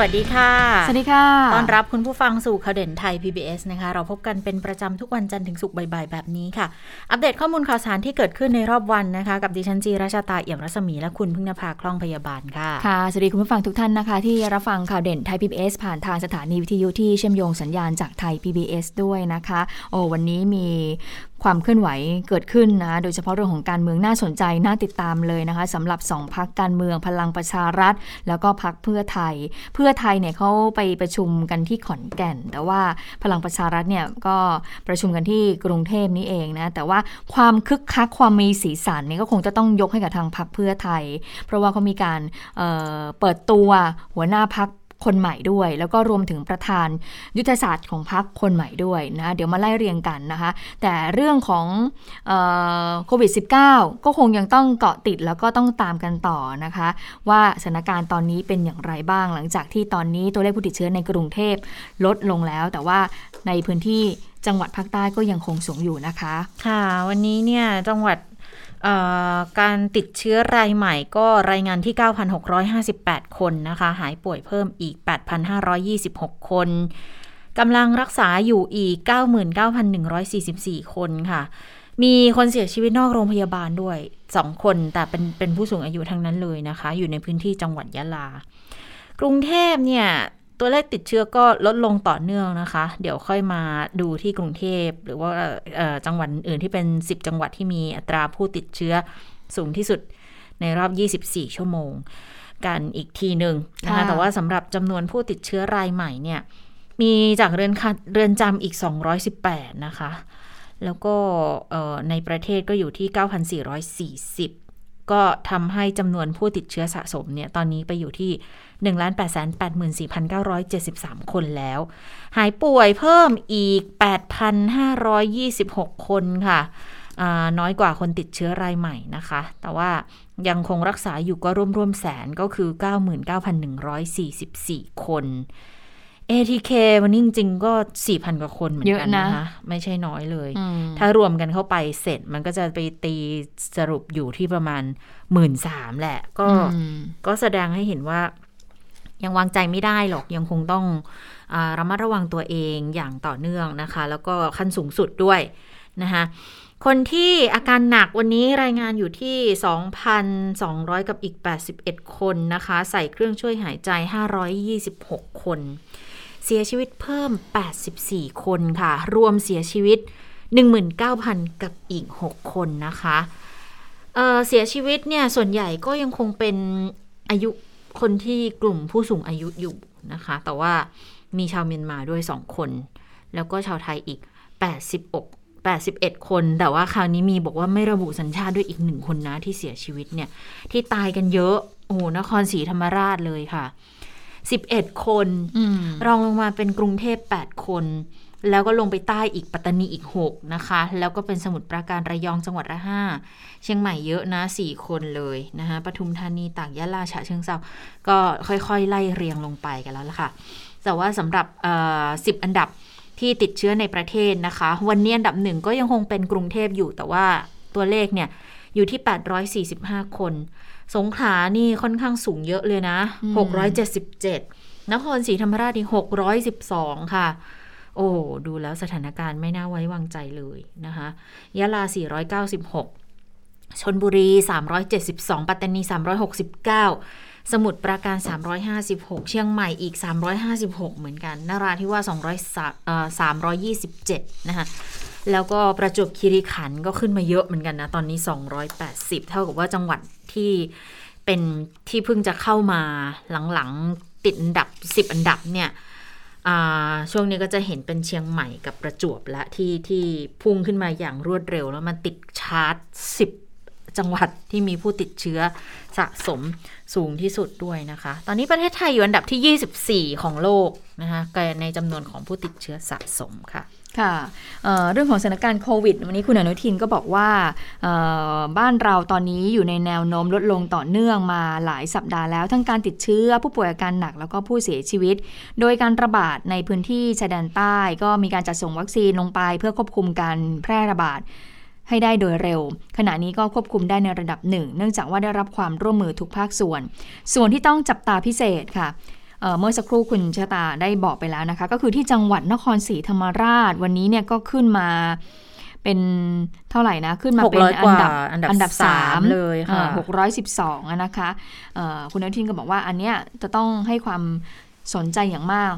วัสดีค่ะ สวัสดีค่ะ ต้อนรับคุณผู้ฟังสู่ข่าวเด่นไทย PBS นะคะ เราพบกันเป็นประจำทุกวันจันทร์ถึงศุกร์บ่ายๆ แบบนี้ค่ะ อัปเดตข้อมูลข่าวสารที่เกิดขึ้นในรอบวันนะคะ กับดิฉันจีราชาตาเอี่ยมรัศมีและคุณพึ่งนภาคล่องพยาบาลค่ะ ค่ะ สวัสดีคุณผู้ฟังทุกท่านนะคะ ที่รับฟังข่าวเด่นไทย PBS ผ่านทางสถานีวิทยุที่เชื่อมโยงสัญญาณจากไทย PBS ด้วยนะคะ โอ้วันนี้มี ความเคลื่อนไหวเกิดขึ้นนะ โดยเฉพาะเรื่องของการเมืองน่าสนใจ น่าติดตามเลยนะคะสำหรับสองพักการเมืองพลังประชารัฐ แล้วก็พักเพื่อไทย เพื่อไทยเนี่ยเขาไปประชุมกันที่ขอนแก่น แต่ว่าพลังประชารัฐเนี่ยก็ประชุมกันที่กรุงเทพนี้เองนะ แต่ว่าความคึกคักความมีสีสันเนี่ยก็คงจะต้องยกให้กับทางพักเพื่อไทย เพราะว่าเขามีการเเปิดตัวหัวหน้าพัก คนใหม่ด้วย แล้วก็รวมถึงประธานยุทธศาสตร์ของพรรคคนใหม่ด้วยนะเดี๋ยวมาไล่เรียงกันนะคะ แต่เรื่องของโควิด -19 ก็คงยังต้องเกาะติดแล้วก็ต้องตามกันต่อนะคะ ว่าสถานการณ์ตอนนี้เป็นอย่างไรบ้าง หลังจากที่ตอนนี้ตัวเลขผู้ติดเชื้อในกรุงเทพลดลงแล้ว แต่ว่าในพื้นที่จังหวัดภาคใต้ก็ยังคงสูงอยู่นะคะ ค่ะ วันนี้เนี่ยจังหวัด การติดเชื้อรายใหม่ก็รายงานที่ 9,658 คนนะคะ หายป่วยเพิ่มอีก 8,526 คนกำลังรักษาอยู่อีก 99,144 คนค่ะ มีคนเสียชีวิตนอกโรงพยาบาลด้วย 2 คน แต่เป็นเป็นผู้สูงอายุทั้งนั้นเลยนะคะ อยู่ในพื้นที่จังหวัดยะลา กรุงเทพเนี่ย ตัวเลขติดเชื้อก็ลดลงต่อเนื่องนะคะ เดี๋ยวค่อยมาดูที่กรุงเทพ หรือว่าจังหวัดอื่นที่เป็น 10 จังหวัดที่มีอัตราผู้ติดเชื้อสูงที่สุดในรอบ 24 ชั่วโมง กันอีกทีหนึ่งนะคะแต่ว่าสำหรับจำนวนผู้ติดเชื้อรายใหม่เนี่ย มีจากเรือนเรือนจำอีก 218 นะคะ แล้วก็ในประเทศก็อยู่ที่ 9,440 ก็ทำให้จำนวนผู้ติดเชื้อสะสมเนี่ย ตอนนี้ไปอยู่ที่ 1 8 8 4 9 7 3 คนแล้ว หายป่วยเพิ่มอีก 8,526 คนค่ะน้อยกว่าคนติดเชื้อรายใหม่นะคะ แต่ว่ายังคงรักษาอยู่ก็ร่วมๆแสนก็คือ 99,144 คน ATK วันนี้จริงๆก็ 4,000 กว่าคนเหมือนกันนะคะ ไม่ใช่น้อยเลย ถ้ารวมกันเข้าไปเสร็จมันก็จะไปตีสรุปอยู่ที่ประมาณ 1 3ื่นแหละ ก็ก็แสดงให้เห็นว่า ยังวางใจไม่ได้หรอกยังคงต้องอระมัดระวังตัวเองอย่างต่อเนื่องนะคะ แล้วก็ขั้นสูงสุดด้วยนะคะคนที่อาการหนักวันนี้รายงานอยู่ที่ 2,200 กับอีก 81 คนนะคะ ใส่เครื่องช่วยหายใจ 526 คน เสียชีวิตเพิ่ม 84 คนค่ะ รวมเสียชีวิต 19,000 กับอีก 6 คนนะคะเเสียชีวิตเนี่ย ส่วนใหญ่ก็ยังคงเป็นอายุ คนที่กลุ่มผู้สูงอายุอยู่นะคะ แต่ว่ามีชาวเมียนมาด้วยสองคน แล้วก็ชาวไทยอีก 86 81 คน แต่ว่าคราวนี้มีบอกว่าไม่ระบุสัญชาติด้วยอีกหนึ่งคนนะที่เสียชีวิตเนี่ย ที่ตายกันเยอะ โอ้นครศรีธรรมราชเลยค่ะ 11 คนรองลงมาเป็นกรุงเทพ 8 คน แล้วก็ลงไปใต้อีกปัตตานีอีก 6 นะคะ แล้วก็เป็นสมุทรปราการระยองจังหวัดละห้าเชียงใหม่เยอะนะ 4 คนเลยนะคะปทุมธานีตากยะลาฉะเชิงเซาก็ค่อยๆ ไล่เรียงลงไปกันแล้วล่ะค่ะ แต่ว่าสำหรับสิบอันดับที่ติดเชื้อในประเทศนะคะ วันนี้อันดับหนึ่งก็ยังคงเป็นกรุงเทพอยู่แต่ว่าตัวเลขเนี่ยอยู่ที่ 845 คน สงขลานี่ค่อนข้างสูงเยอะเลยนะ 677 นครศรีธรรมราชนี่612 ค่ะโอ้ดูแล้วสถานการณ์ไม่น่าไว้วางใจเลยนะคะยะลา 496 ชนบุรี 372 ปัตตานี 369 สมุทรปราการ 356 เชียงใหม่อีก 356 เหมือนกันนาราธิวาส200 327 นะคะแล้วก็ประจวบคีรีขันธ์ก็ขึ้นมาเยอะเหมือนกันนะ ตอนนี้ 280 เท่ากับว่าจังหวัดที่เป็นที่เพิ่งจะเข้ามาหลังๆ ติดอันดับ 10 อันดับเนี่ย ช่วงนี้ก็จะเห็นเป็นเชียงใหม่กับประจวบและที่ที่พุ่งขึ้นมาอย่างรวดเร็ว แล้วมันติดชาร์ต10 จังหวัดที่มีผู้ติดเชื้อสะสมสูงที่สุดด้วยนะคะ ตอนนี้ประเทศไทยอยู่อันดับที่ 24 ของโลกนะคะในจำนวนของผู้ติดเชื้อสะสมค่ะ ค่ะเเรื่องของสถานการณ์โควิด วันนี้คุณอนุทินก็บอกว่าบ้านเราตอนนี้อยู่ในแนวโน้มลดลงต่อเนื่องมาหลายสัปดาห์แล้ว ทั้งการติดเชื้อผู้ป่วยอาการหนักแล้วก็ผู้เสียชีวิต โดยการระบาดในพื้นที่ชายแดนใต้ก็มีการจัดส่งวัคซีนลงไปเพื่อควบคุมการแพร่ระบาดให้ได้โดยเร็ว ขณะนี้ก็ควบคุมได้ในระดับหนึ่ง เนื่องจากว่าได้รับความร่วมมือทุกภาคส่วน ส่วนที่ต้องจับตาพิเศษค่ะ เมื่อสักครู่คุณชะตาได้บอกไปแล้วนะคะ ก็คือที่จังหวัดนครศรีธรรมราชวันนี้เนี่ยก็ขึ้นมาเป็นเท่าไหร่นะ ขึ้นมาเป็นอันดับอันดับสามเลยค่ะหกร้อยสิบสองนะคะคุณนทินก็บอกว่าอันเนี้ยจะต้องให้ความสนใจอย่างมาก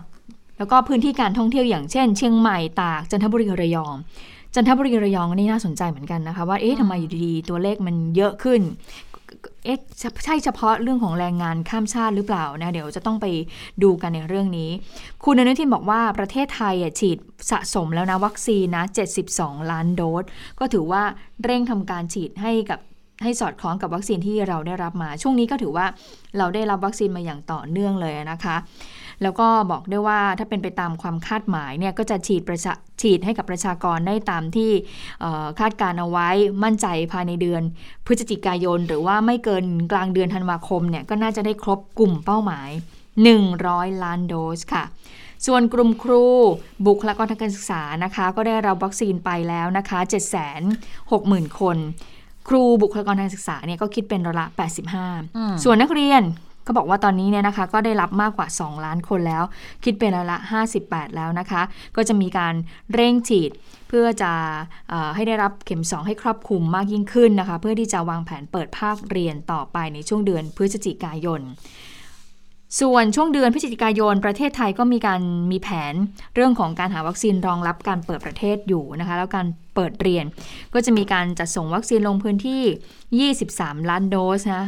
แล้วก็พื้นที่การท่องเที่ยวอย่างเช่น เชียงใหม่ตากจันทบุรีระยองจันทบุรีระยองนี่น่าสนใจเหมือนกันนะคะ ว่าเอ๊ะทำไมอยู่ดีๆตัวเลขมันเยอะขึ้น เอ๊ะใช่เฉพาะเรื่องของแรงงานข้ามชาติหรือเปล่านะเดี๋ยวจะต้องไปดูกันในเรื่องนี้ คุณอนุทินบอกว่าประเทศไทยฉีดสะสมแล้วนะวัคซีนนะ72 ล้านโดสก็ถือว่าเร่งทำการฉีดให้กับให้สอดคล้องกับวัคซีนที่เราได้รับมา ช่วงนี้ก็ถือว่าเราได้รับวัคซีนมาอย่างต่อเนื่องเลยนะคะ แล้วก็บอกด้วยว่าถ้าเป็นไปตามความคาดหมายเนี่ยก็จะฉีดประชาฉีดให้กับประชากรได้ตามที่คาดการเอาไว้มั่นใจภายในเดือน พฤศจิกายน หรือว่าไม่เกินกลางเดือนธันวาคมเนี่ยก็น่าจะได้ครบกลุ่มเป้าหมาย 100 ล้านโดสค่ะส่วนกลุ่มครูบุคลากรทางการศึกษานะคะ ก็ได้รับวัคซีนไปแล้วนะคะ760,000 คน ครูบุคลากรทางศึกษาเนี่ยก็คิดเป็นร้อยละ 85 ส่วนนักเรียน ก็บอกว่าตอนนี้เนี่ยนะคะก็ได้รับมากกว่า 2 ล้านคนแล้ว คิดเป็นละละ 58 แล้วนะคะ ก็จะมีการเร่งฉีดเพื่อจะให้ได้รับเข็ม 2 ให้ครอบคลุมมากยิ่งขึ้นนะคะ เพื่อที่จะวางแผนเปิดภาคเรียนต่อไปในช่วงเดือนพฤศจิกายนส่วนช่วงเดือนพฤศจิกายนประเทศไทยก็มีการมีแผนเรื่องของการหาวัคซีนรองรับการเปิดประเทศอยู่นะคะแล้วการเปิดเรียน ก็จะมีการจัดส่งวัคซีนลงพื้นที่ 23 ล้านโดสนะ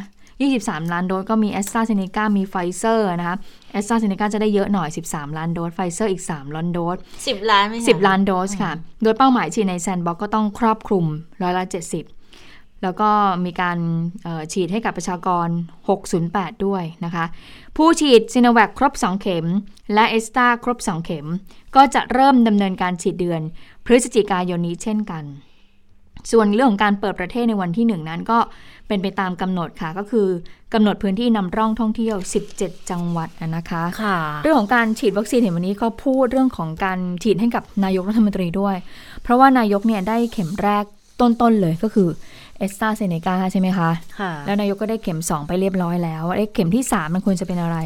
23 ล้านโดสก็มีแอสตราเซเนกามีไฟเซอร์นะคะแอสตราเซเนกาจะได้เยอะหน่อย 13 ล้านโดสไฟเซอร์อีก 3 ล้านโดส 10 ล้านไหม10ล้านโดสค่ะ โดยเป้าหมายฉีดใน sandbox ก็ต้องครอบคลุมร้อยละ70 แล้วก็มีการฉีดให้กับประชากร 608 ด้วยนะคะ ผู้ฉีดซีโนแวคครบ 2 เข็ม และเอสตาครบ 2 เข็ม ก็จะเริ่มดำเนินการฉีดเดือน พฤศจิกายนนี้เช่นกัน ส่วนเรื่องของการเปิดประเทศในวันที่หนึ่งนั้นก็เป็นไปตามกำหนดค่ะ ก็คือกำหนดพื้นที่นำร่องท่องเที่ยว 17 จังหวัดนะคะค่ะ เรื่องของการฉีดวัคซีนเห็นวันนี้เขาพูดเรื่องของการฉีดให้กับนายกรัฐมนตรีด้วย เพราะว่านายกเนี่ยได้เข็มแรกต้นๆเลยก็คือเอสตาเซเนกาใช่ไหมคะค่ะแล้วนายกก็ได้เข็ม 2 ไปเรียบร้อยแล้วไอ้เข็มที่ 3 มันควรจะเป็นอะไร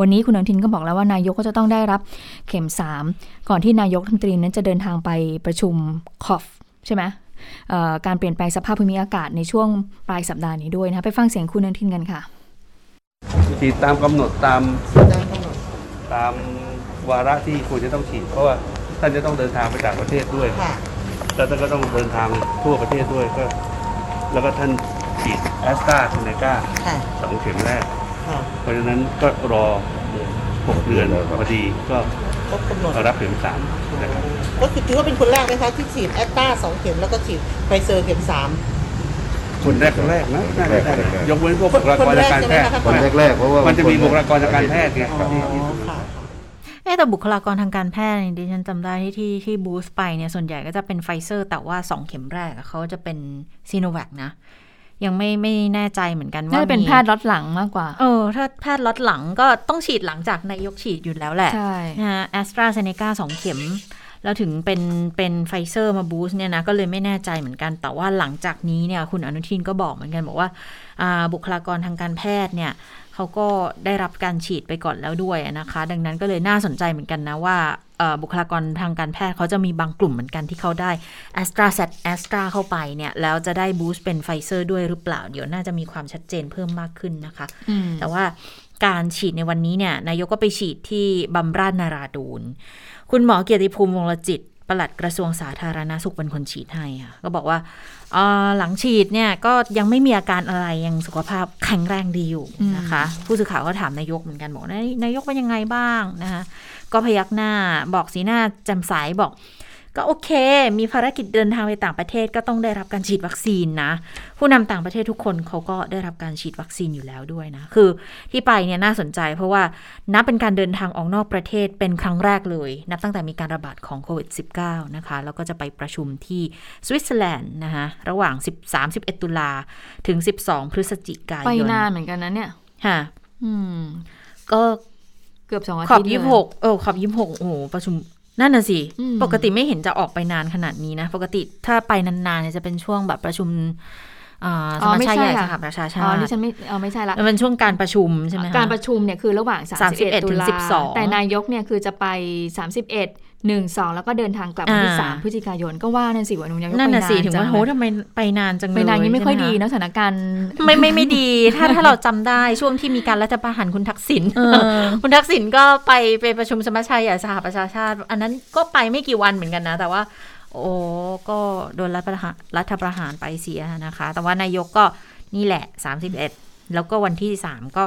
วันนี้คุณอนุทินก็บอกแล้วว่านายกก็จะต้องได้รับเข็ม 3 ก่อนที่นายกรัฐมนตรีนั้นจะเดินทางไปประชุมคอฟใช่ไหม การเปลี่ยนแปลงสภาพภูมิอากาศในช่วงปลายสัปดาห์นี้ด้วยนะคะไปฟังเสียงคุณนันทินกันค่ะฉีดตามกำหนดตามตามวาระที่ควรจะต้องฉีด เพราะว่าท่านจะต้องเดินทางไปต่างประเทศด้วยแล้วท่านก็ต้องเดินทางทั่วประเทศด้วยก็ แล้วก็ท่านฉีดแอสตราเซเนกาสองเข็มแรก เพราะฉะนั้นก็รอหกเดือนพอดีก็ รับเข็มสามนะครับก็คือถือว่าเป็นคนแรกไหมคะที่ฉีดแอสตราสองเข็มแล้วก็ฉีดไฟเซอร์เข็มสามคนแรกแรกนะยกเว้นพวกบุคลากรทางการแพทย์คนแรกแรกเพราะว่ามันจะมีบุคลากรทางการแพทย์ไงเอแต่บุคลากรทางการแพทย์ดิฉันจำได้ที่ที่ที่ boost ไปเนี่ยส่วนใหญ่ก็จะเป็นไฟเซอร์ แต่ว่าสองเข็มแรกเขาจะเป็นซีโนแวคนะ ยังไม่ไม่แน่ใจเหมือนกันว่าเป็นแพทย์ล็อตหลังมากกว่า เออ ถ้าแพทย์ล็อตหลังก็ต้องฉีดหลังจากนายกฉีดอยู่แล้วแหละ ใช่นะฮะแอสตราเซเนกาสองเข็ม แล้วถึงเป็นเป็นไฟเซอร์มา boost เนี่ยนะ ก็เลยไม่แน่ใจเหมือนกัน แต่ว่าหลังจากนี้เนี่ย คุณอนุทินก็บอกเหมือนกันบอกว่า บุคลากรทางการแพทย์เนี่ย เขาก็ได้รับการฉีดไปก่อนแล้วด้วยนะคะ ดังนั้นก็เลยน่าสนใจเหมือนกันนะว่าบุคลากรทางการแพทย์เขาจะมีบางกลุ่มเหมือนกันที่เขาได้แอสตราเซตแอสตราเข้าไปเนี่ย แล้วจะได้ boost เป็นไฟเซอร์ด้วยหรือเปล่า เดี๋ยวน่าจะมีความชัดเจนเพิ่มมากขึ้นนะคะ แต่ว่าการฉีดในวันนี้เนี่ย นายกก็ไปฉีดที่บำราศนราดูร คุณหมอเกียรติภูมิวงศ์รจิต ปลัดกระทรวงสาธารณสุขเป็นคนฉีดให้ค่ะก็บอกว่าหลังฉีดเนี่ยก็ยังไม่มีอาการอะไรยังสุขภาพแข็งแรงดีอยู่นะคะ ผู้สื่อข่าวก็ถามนายกเหมือนกันบอกนายกเป็นยังไงบ้างนะคะก็พยักหน้าบอกสีหน้าแจ่มใสบอก ก็โอเค มีภารกิจเดินทางไปต่างประเทศก็ต้องได้รับการฉีดวัคซีนนะ ผู้นำต่างประเทศทุกคนเขาก็ได้รับการฉีดวัคซีนอยู่แล้วด้วยนะ คือที่ไปเนี่ยน่าสนใจ เพราะว่านับเป็นการเดินทางออกนอกประเทศเป็นครั้งแรกเลย นับตั้งแต่มีการระบาดของโควิด -19 นะคะ แล้วก็จะไปประชุมที่สวิตเซอร์แลนด์นะคะระหว่าง 13-11 ตุลาถึง 12 พฤศจิกายน ไปนานเหมือนกันนะเนี่ยค่ะอืม ก็เกือบสองอาขอทิตบย์ยี่เลยหกเออขอบยี่หกโอ้โหประชุม นั่นน่ะสิอืมปกติไม่เห็นจะออกไปนานขนาดนี้นะ ปกติถ้าไปนานๆเนี่ยจะเป็นช่วงแบบประชุมอ่าสอ๋อมัชไม่ชาใช่ใหญ่สค่ะหประชาชาอ๋อตินี่ฉันไม่เอาไม่ใช่ละมันเป็นช่วงการประชุมใช่ไหมคะการประชุมเนี่ยคือระหว่าง 31 31ตุลาถึง12 แต่นายกเนี่ยคือจะไป 31 1 2แล้วก็เดินทางกลับวันที่อ่า3พฤศจิกายนก็ว่านั่นสิวันนายกนั่นน่ะไปสิถึงว่าจัโหทำไมไปนานจังเลยไปนานยังไม่ค่อยดีใช่หนะสถานการณ์ไม่ไม่ไม่ดี ถ้าถ้าเราจำได้ช่วงที่มีการรัฐประหารคุณทักษิณเออคุณทักษิณก็ไปไปประชุมสมัชชาใหญ่สหประชาชาติ อันนั้นก็ไปไม่กี่วันเหมือนกันนะ แต่ว่า โอ้ก็โดนรัฐประหารรัฐประหารไปเสียนะคะ แต่ว่านายกก็นี่แหละ31แล้วก็วันที่3ก็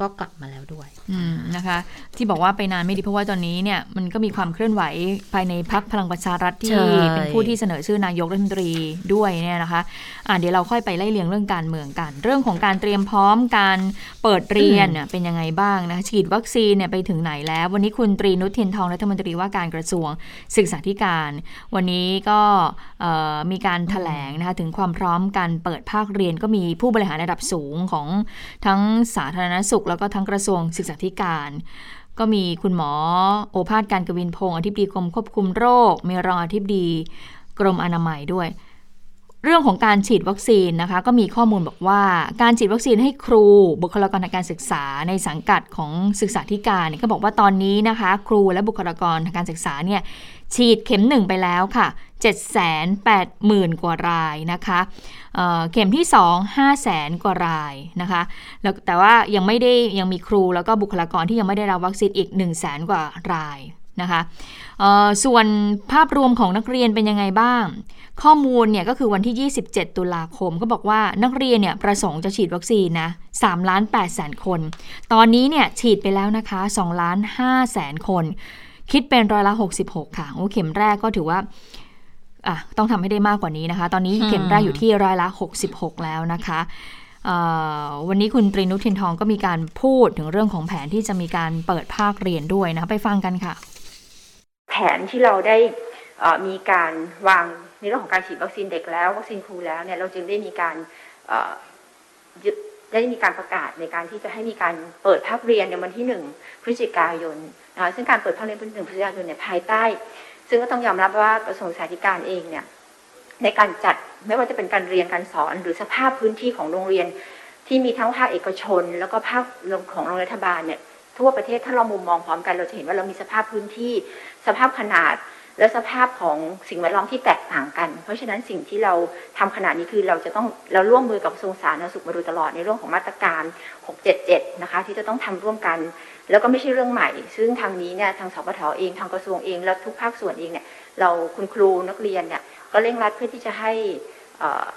ก็กลับมาแล้วด้วยอืมนะคะ ที่บอกว่าไปนานไม่ดีเพราะว่าตอนนี้เนี่ยมันก็มีความเคลื่อนไหวภายในพักพลังประชารัฐใช่ที่เป็นผู้ที่เสนอชื่อนายกรัฐมนตรีด้วยเนี่ยนะคะอ่าเดี๋ยวเราค่อยไปไล่เรียงเรื่องการเมืองกัน เรื่องของการเตรียมพร้อมการเปิดเรียนเนี่ยเป็นยังไงบ้างนะฉีดวัคซีนเนี่ยไปถึงไหนแล้ว วันนี้คุณตรีนุชเทียนทองรัฐมนตรีว่าการกระทรวงศึกษาธิการ วันนี้ก็เอ่อมีการแถลงนะคะถึงความพร้อมการเปิดภาคเรียนก็มีผู้บริหารระดับสูงของทั้งสาธารณสุขแล้วก็ทั้งกระทรวงศึกษาธิการ ก็มีคุณหมอโอภาสการกวินพงศ์อธิบดีกรมควบคุมโรค มีรองอธิบดีกรมอนามัยด้วย เรื่องของการฉีดวัคซีนนะคะ ก็มีข้อมูลบอกว่า การฉีดวัคซีนให้ครู บุคลากรทางการศึกษาในสังกัดของศึกษาธิการเนี่ยก็บอกว่าตอนนี้นะคะ ครูและบุคลากรทางการศึกษาเนี่ย ฉีดเข็มหนึ่งไปแล้วค่ะ 780,000 กว่ารายนะคะเเข็มที่ 2 500,000กว่ารายนะคะแล้วแต่ว่ายังไม่ได้ยังมีครูแล้วก็บุคลากรที่ยังไม่ได้รับวัคซีนอีก 1 0 0 0 0แกว่ารายนะคะส่วนภาพรวมของนักเรียนเป็นยังไงบ้าง ข้อมูลเนี่ยก็คือวันที่ 27 ตุลาคม ก็บอกว่านักเรียนเนี่ยประสงค์จะฉีดวัคซีนนะ3ล้าน8แสนคน ตอนนี้เนี่ยฉีดไปแล้วนะคะ2ล้าน5แสนคน คิดเป็นร้อยละ 66 ค่ะ โอ้เข็มแรกก็ถือว่าอะต้องทำให้ได้มากกว่านี้นะคะ ตอนนี้เข็มแรกอยู่ที่ร้อยละ 66 แล้วนะคะวันนี้คุณตรีนุชเทียนทองก็มีการพูดถึงเรื่องของแผนที่จะมีการเปิดภาคเรียนด้วยนะคะไปฟังกันค่ะ แผนที่เราได้มีการวางในเรื่องของการฉีดวัคซีนเด็กแล้ววัคซีนครูแล้วเนี่ยเราจึงได้มีการได้มีการประกาศในการที่จะให้มีการเปิดภาคเรียนในวันที่หนึ่งพฤศจิกายน ซึ่งการเปิดภาคเรียนวันหนึ่งพฤศจิกายนเนี่ยภายใต้ ซึ่งก็ต้องยอมรับว่ากระทรวงสาธารณสุขเองเนี่ยในการจัดไม่ว่าจะเป็นการเรียนการสอน หรือสภาพพื้นที่ของโรงเรียนที่มีทั้งภาคเอกชน แล้วก็ภาคของโรงรัฐบาลเนี่ยทั่วประเทศถ้าเรามุมมองพร้อมกันเราจะเห็นว่าเรามีสภาพพื้นที่ สภาพขนาดและสภาพของสิ่งแวดล้อมที่แตกต่างกัน เพราะฉะนั้นสิ่งที่เราทำขนาดนี้คือเราจะต้องเราร่วมมือกับกระทรวงสาธารณสุขมาโดยตลอดในเรื่องของมาตรการ 677 นะคะที่จะต้องทำร่วมกัน แล้วก็ไม่ใช่เรื่องใหม่ ซึ่งทางนี้เนี่ยทางสปทเองทางกระทรวงเองและทุกภาคส่วนเองเนี่ยเราคุณครูนักเรียนเนี่ยก็เร่งรัดเพื่อที่จะให้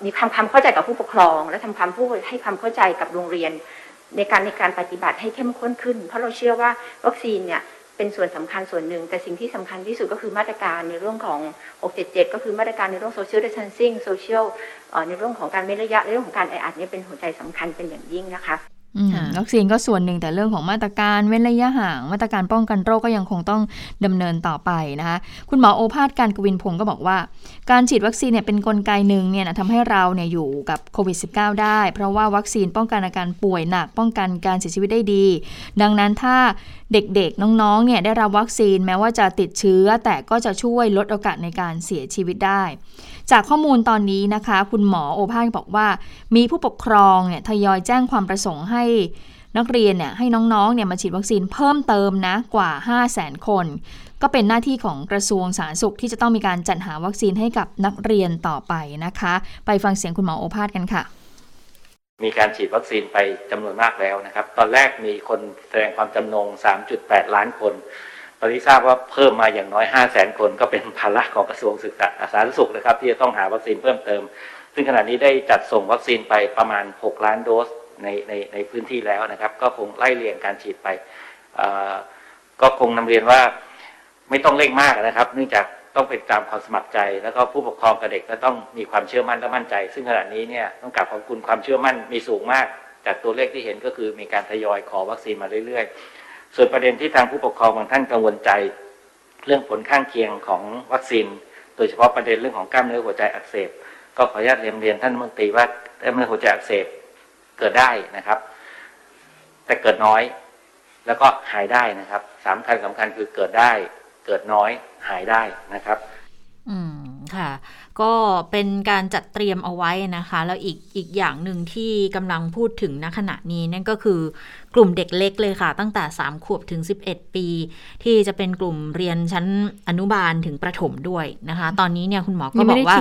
มีความความเข้าใจกับผู้ปกครอง และทำความผู้ให้ความเข้าใจกับโรงเรียน ในการในการปฏิบัติให้เข้มข้นขึ้น เพราะเราเชื่อว่าวัคซีนเนี่ยเป็นส่วนสำคัญส่วนหนึ่ง แต่สิ่งที่สำคัญที่สุดก็คือมาตรการในเรื่องของ 677 ก็คือมาตรการในเรื่อง social distancing social ในเรื่องของการเว้นระยะในเรื่องของการแออัดเนี่ยเป็นหัวใจสำคัญเป็นอย่างยิ่งนะคะ วัคซีนก็ส่วนหนึ่งแต่เรื่องของมาตรการเว้นระยะห่าง มาตรการป้องกันโรคก็ยังคงต้องดำเนินต่อไปนะคะคุณหมอโอภาสการกวินพงศ์ก็บอกว่า การฉีดวัคซีนเนี่ยเป็นนกลไกหนึ่งเนี่ยนะทำให้เราเนี่ยอยู่กับโควิด -19 ได้ เพราะว่าวัคซีนป้องกันอาการป่วยหนัก ป้องกันการเสียชีวิตได้ดี ดังนั้นถ้าเด็กๆ น้องๆเนี่ยได้รับวัคซีนแม้ว่าจะติดเชื้อ แต่ก็จะช่วยลดโอกาสในการเสียชีวิตได้ จากข้อมูลตอนนี้นะคะ คุณหมอโอภาสบอกว่า มีผู้ปกครองเนี่ยทยอยแจ้งความประสงค์ให้นักเรียนเนี่ยให้น้องๆเนี่ยมาฉีดวัคซีนเพิ่มเติมนะกว่า 5 0 0 0 0 0 คน ก็เป็นหน้าที่ของกระทรวงสาธารณสุขที่จะต้องมีการจัดหาวัคซีนให้กับนักเรียนต่อไปนะคะ ไปฟังเสียงคุณหมอโอภาสกันค่ะ มีการฉีดวัคซีนไปจำนวนมากแล้วนะครับ ตอนแรกมีคนแสดงความจำนง 3.8 ล้านคนตอนนี้ทราบว่าเพิ่มมาอย่างน้อย 5 0 0 0 0 0 คนก็เป็นภาระของกระทรวงศึกษาสาธารณสุขนะครับ ที่จะต้องหาวัคซีนเพิ่มเติม ซึ่งขณะนี้ได้จัดส่งวัคซีนไปประมาณ 6 ล้านโดส ในในในพื้นที่แล้วนะครับ ก็คงไล่เรียงการฉีดไปก็คงนำเรียนว่าไม่ต้องเร่งมากนะครับ เนื่องจากต้องเป็นตามความสมัครใจ แล้วก็ผู้ปกครองกับเด็กก็ต้องมีความเชื่อมั่นและมั่นใจ ซึ่งขณะนี้เนี่ยต้องกราบขอบคุณความเชื่อมั่นมีสูงมาก จากตัวเลขที่เห็นก็คือมีการทยอยขอวัคซีนมาเรื่อยๆ ส่วนประเด็นที่ทางผู้ปกครองบางท่านกังวลใจ เรื่องผลข้างเคียงของวัคซีน โดยเฉพาะประเด็นเรื่องของกล้ามเนื้อหัวใจอักเสบ ก็ขออนุญาตเรียนเรียนท่านมนตรีว่ากล้ามเนื้อหัวใจอักเสบ เกิดได้นะครับ แต่เกิดน้อย แล้วก็หายได้นะครับสำคัญสำคัญคือเกิดได้ เกิดน้อยหายได้นะครับ อืมค่ะ ก็เป็นการจัดเตรียมเอาไว้นะคะ แล้วอีกอีกอย่างหนึ่งที่กำลังพูดถึงณขณะนี้นั่นก็คือ กลุ่มเด็กเล็กเลยค่ะ ตั้งแต่ 3 ขวบถึง 11 ปี ที่จะเป็นกลุ่มเรียนชั้นอนุบาลถึงประถมด้วยนะคะ ตอนนี้เนี่ยคุณหมอก็บอกว่า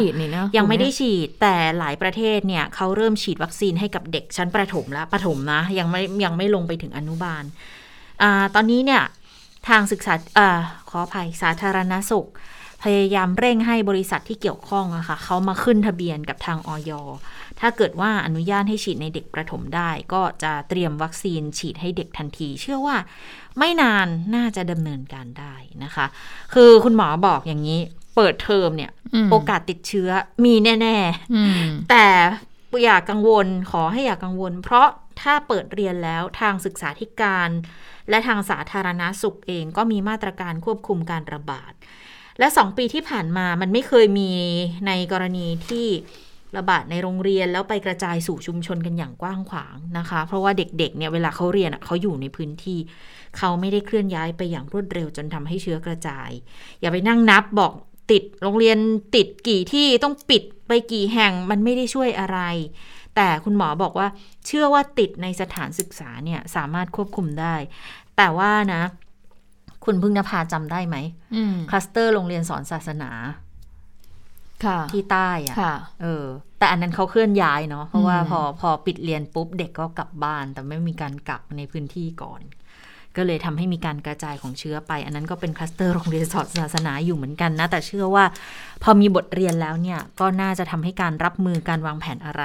ยังไม่ได้ฉีดแต่หลายประเทศเนี่ยเขาเริ่มฉีดวัคซีนให้กับเด็กชั้นประถมแล้วประถมนะยังไม่ยังไม่ลงไปถึงอนุบาลอ่าตอนนี้เนี่ยทางศึกษาอ่าขออภัยสาธารณสุข พยายามเร่งให้บริษัทที่เกี่ยวข้องอะค่ะเขามาขึ้นทะเบียนกับทางออยถ้าเกิดว่าอนุญาตให้ฉีดในเด็กประถมได้ ก็จะเตรียมวัคซีนฉีดให้เด็กทันที เชื่อว่าไม่นานน่าจะดำเนินการได้นะคะ คือคุณหมอบอกอย่างนี้ เปิดเทอมเนี่ย โอกาสติดเชื้อมีแน่ ๆ แต่อย่ากังวลขอให้อย่ากังวล เพราะถ้าเปิดเรียนแล้วทางศึกษาธิการ และทางสาธารณาสุขเองก็มีมาตรการควบคุมการระบาด และสองปีที่ผ่านมามันไม่เคยมีในกรณีที่ระบาดในโรงเรียนแล้วไปกระจายสู่ชุมชนกันอย่างกว้างขวางนะคะ เพราะว่าเด็กๆเนี่ยเวลาเขาเรียนเขาอยู่ในพื้นที่ เขาไม่ได้เคลื่อนย้ายไปอย่างรวดเร็วจนทำให้เชื้อกระจาย อย่าไปนั่งนับบอกติดโรงเรียนติดกี่ที่ต้องปิดไปกี่แห่งมันไม่ได้ช่วยอะไร แต่คุณหมอบอกว่าเชื่อว่าติดในสถานศึกษาเนี่ยสามารถควบคุมได้ แต่ว่านะ คุณพึ่งนภาจำได้ไหมคลัสเตอร์โรงเรียนสอนศาสนาที่ใต้อะเออ แต่อันนั้นเขาเคลื่อนย้ายเนาะ เพราะว่าพอพอปิดเรียนปุ๊บเด็กก็กลับบ้าน แต่ไม่มีการกักในพื้นที่ก่อน ก็เลยทำให้มีการกระจายของเชื้อไป อันนั้นก็เป็นคลัสเตอร์โรงเรียนสอนศาสนาอยู่เหมือนกันนะ แต่เชื่อว่า พอมีบทเรียนแล้วเนี่ย ก็น่าจะทำให้การรับมือการวางแผนอะไร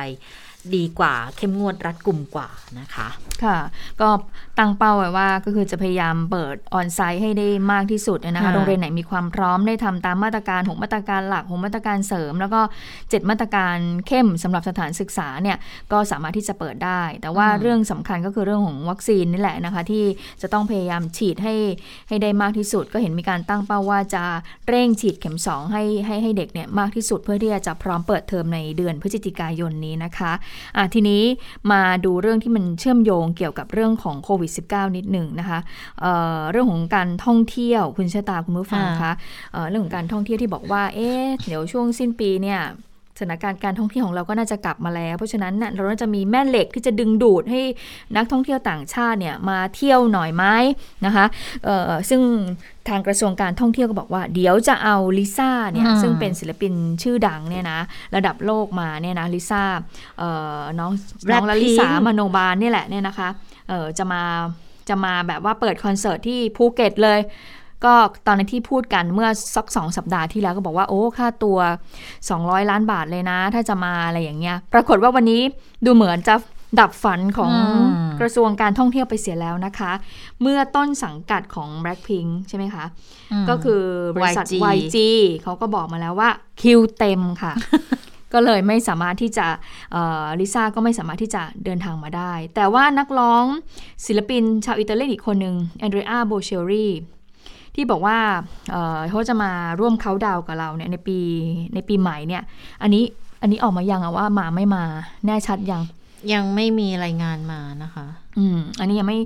ดีกว่า เข้มงวดรัดกลุ่มกว่านะคะ ค่ะ ก็ตั้งเป้าไว้ว่าก็คือจะพยายามเปิดออนไซต์ให้ได้มากที่สุดนะคะโรงเรียนไหนมีความพร้อมได้ทำตามมาตรการหกมาตรการหลักหกมาตรการเสริม แล้วก็เจ็ดมาตรการเข้มสำหรับสถานศึกษาเนี่ยก็สามารถที่จะเปิดได้ แต่ว่าเรื่องสำคัญก็คือเรื่องของวัคซีนนี่แหละนะคะที่จะต้องพยายามฉีดให้ให้ได้มากที่สุด ก็เห็นมีการตั้งเป้าว่าจะเร่งฉีดเข็ม2ให้ให้ให้เด็กเนี่ยมากที่สุดเพื่อที่จะพร้อมเปิดเทอมในเดือนพฤศจิกายนนี้นะคะอะทีนี้มาดูเรื่องที่มันเชื่อมโยงเกี่ยวกับเรื่องของโควิด -19 นิดหนึ่งนะคะเเรื่องของการท่องเที่ยวคุณชะตาคุณผู้ฟังคะเเรื่องของการท่องเที่ยวที่บอกว่าเอ๊ะเดี๋ยวช่วงสิ้นปีเนี่ย สถานการณ์การท่องเที่ยวของเราก็น่าจะกลับมาแล้ว เพราะฉะนั้นเราน่าจะมีแม่เหล็กที่จะดึงดูดให้นักท่องเที่ยวต่างชาติเนี่ยมาเที่ยวหน่อยไหมนะคะซึ่งทางกระทรวงการท่องเที่ยวก็บอกว่า เดี๋ยวจะเอาลิซ่าเนี่ยซึ่งเป็นศิลปินชื่อดังเนี่ยนะระดับโลกมาเนี่ยนะลิซ่าน้องน้องลลิษามโนบาลนี่แหละเนี่ยนะคะจะมาจะมาแบบว่าเปิดคอนเสิร์ตที่ภูเก็ตเลย ก็ตอนนั้นที่พูดกันเมื่อสักสองสัปดาห์ที่แล้วก็บอกว่าโอ้ค่าตัว 200 ล้านบาทเลยนะ ถ้าจะมาอะไรอย่างเงี้ย ปรากฏว่าวันนี้ดูเหมือนจะดับฝันของกระทรวงการท่องเที่ยวไปเสียแล้วนะคะ เมื่อต้นสังกัดของ Blackpink ใช่ไหมคะ ก็คือบริษัท YG เขาก็บอกมาแล้วว่าคิวเต็มค่ะ ก็เลยไม่สามารถที่จะลิซ่าก็ไม่สามารถที่จะเดินทางมาได้ แต่ว่านักร้องศิลปินชาวอิตาลีอีกคนหนึ่งแอนเดรียโบเชลรี ที่บอกว่าเขาจะมาร่วมเขาดาวกับเราเนี่ยในปีในปีใหม่เนี่ย อันนี้อันนี้ออกมายังอะว่ามาไม่มาแน่ชัดยัง ยังไม่มีรายงานมานะคะ อืม อันนี้ยังไม่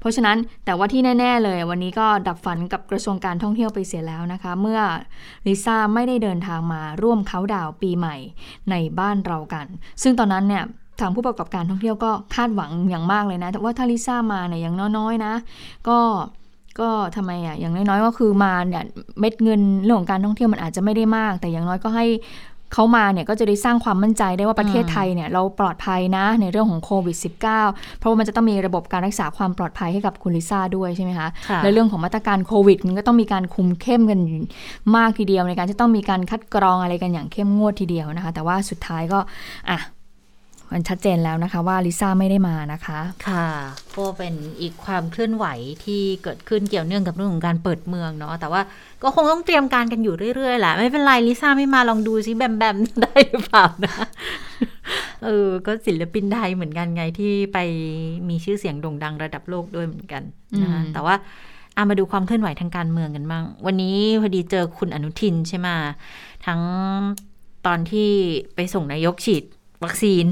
เพราะฉะนั้นแต่ว่าที่แน่ ๆ เลย วันนี้ก็ดับฝันกับกระทรวงการท่องเที่ยวไปเสียแล้วนะคะ เมื่อลิซ่าไม่ได้เดินทางมาร่วมเขาดาวปีใหม่ในบ้านเรากัน ซึ่งตอนนั้นเนี่ยทางผู้ประกอบการท่องเที่ยวก็คาดหวังอย่างมากเลยนะ แต่ว่าถ้าลิซ่ามาเนี่ยอย่างน้อยๆนะ ก็ ก็ทำไมอะอย่างน้อยๆก็คือมาเนี่ยเม็ดเงินเรื่องของการท่องเที่ยวมันอาจจะไม่ได้มาก แต่อย่างน้อยก็ให้เขามาเนี่ยก็จะได้สร้างความมั่นใจได้ว่าประเทศไทยเนี่ยเราปลอดภัยนะในเรื่องของโควิด -19 เพราะว่ามันจะต้องมีระบบการรักษาความปลอดภัยให้กับคุณลิซ่าด้วยใช่ไหมคะและเรื่องของมาตรการโควิดมันก็ต้องมีการคุมเข้มกันมากทีเดียวในการจะต้องมีการคัดกรองอะไรกันอย่างเข้มงวดทีเดียวนะคะ แต่ว่าสุดท้ายก็อะ มันชัดเจนแล้วนะคะว่าลิซ่าไม่ได้มานะคะ ค่ะก็เป็นอีกความเคลื่อนไหวที่เกิดขึ้นเกี่ยวเนื่องกับเรื่องของการเปิดเมืองเนาะแต่ว่าก็คงต้องเตรียมการกันอยู่เรื่อยๆแหละไม่เป็นไรลิซ่าไม่มาลองดูซิแบมแบมได้หรือเปล่านะเออก็ศิลปินไทยเหมือนกันไงที่ไปมีชื่อเสียงโด่งดังระดับโลกด้วยเหมือนกันนะคะแต่ว่าอามาดูความเคลื่อนไหวทางการเมืองกันบ้าง วันนี้พอดีเจอคุณอนุทินใช่ไหมทั้งตอนที่ไปส่งนายกฉีด วัคซีน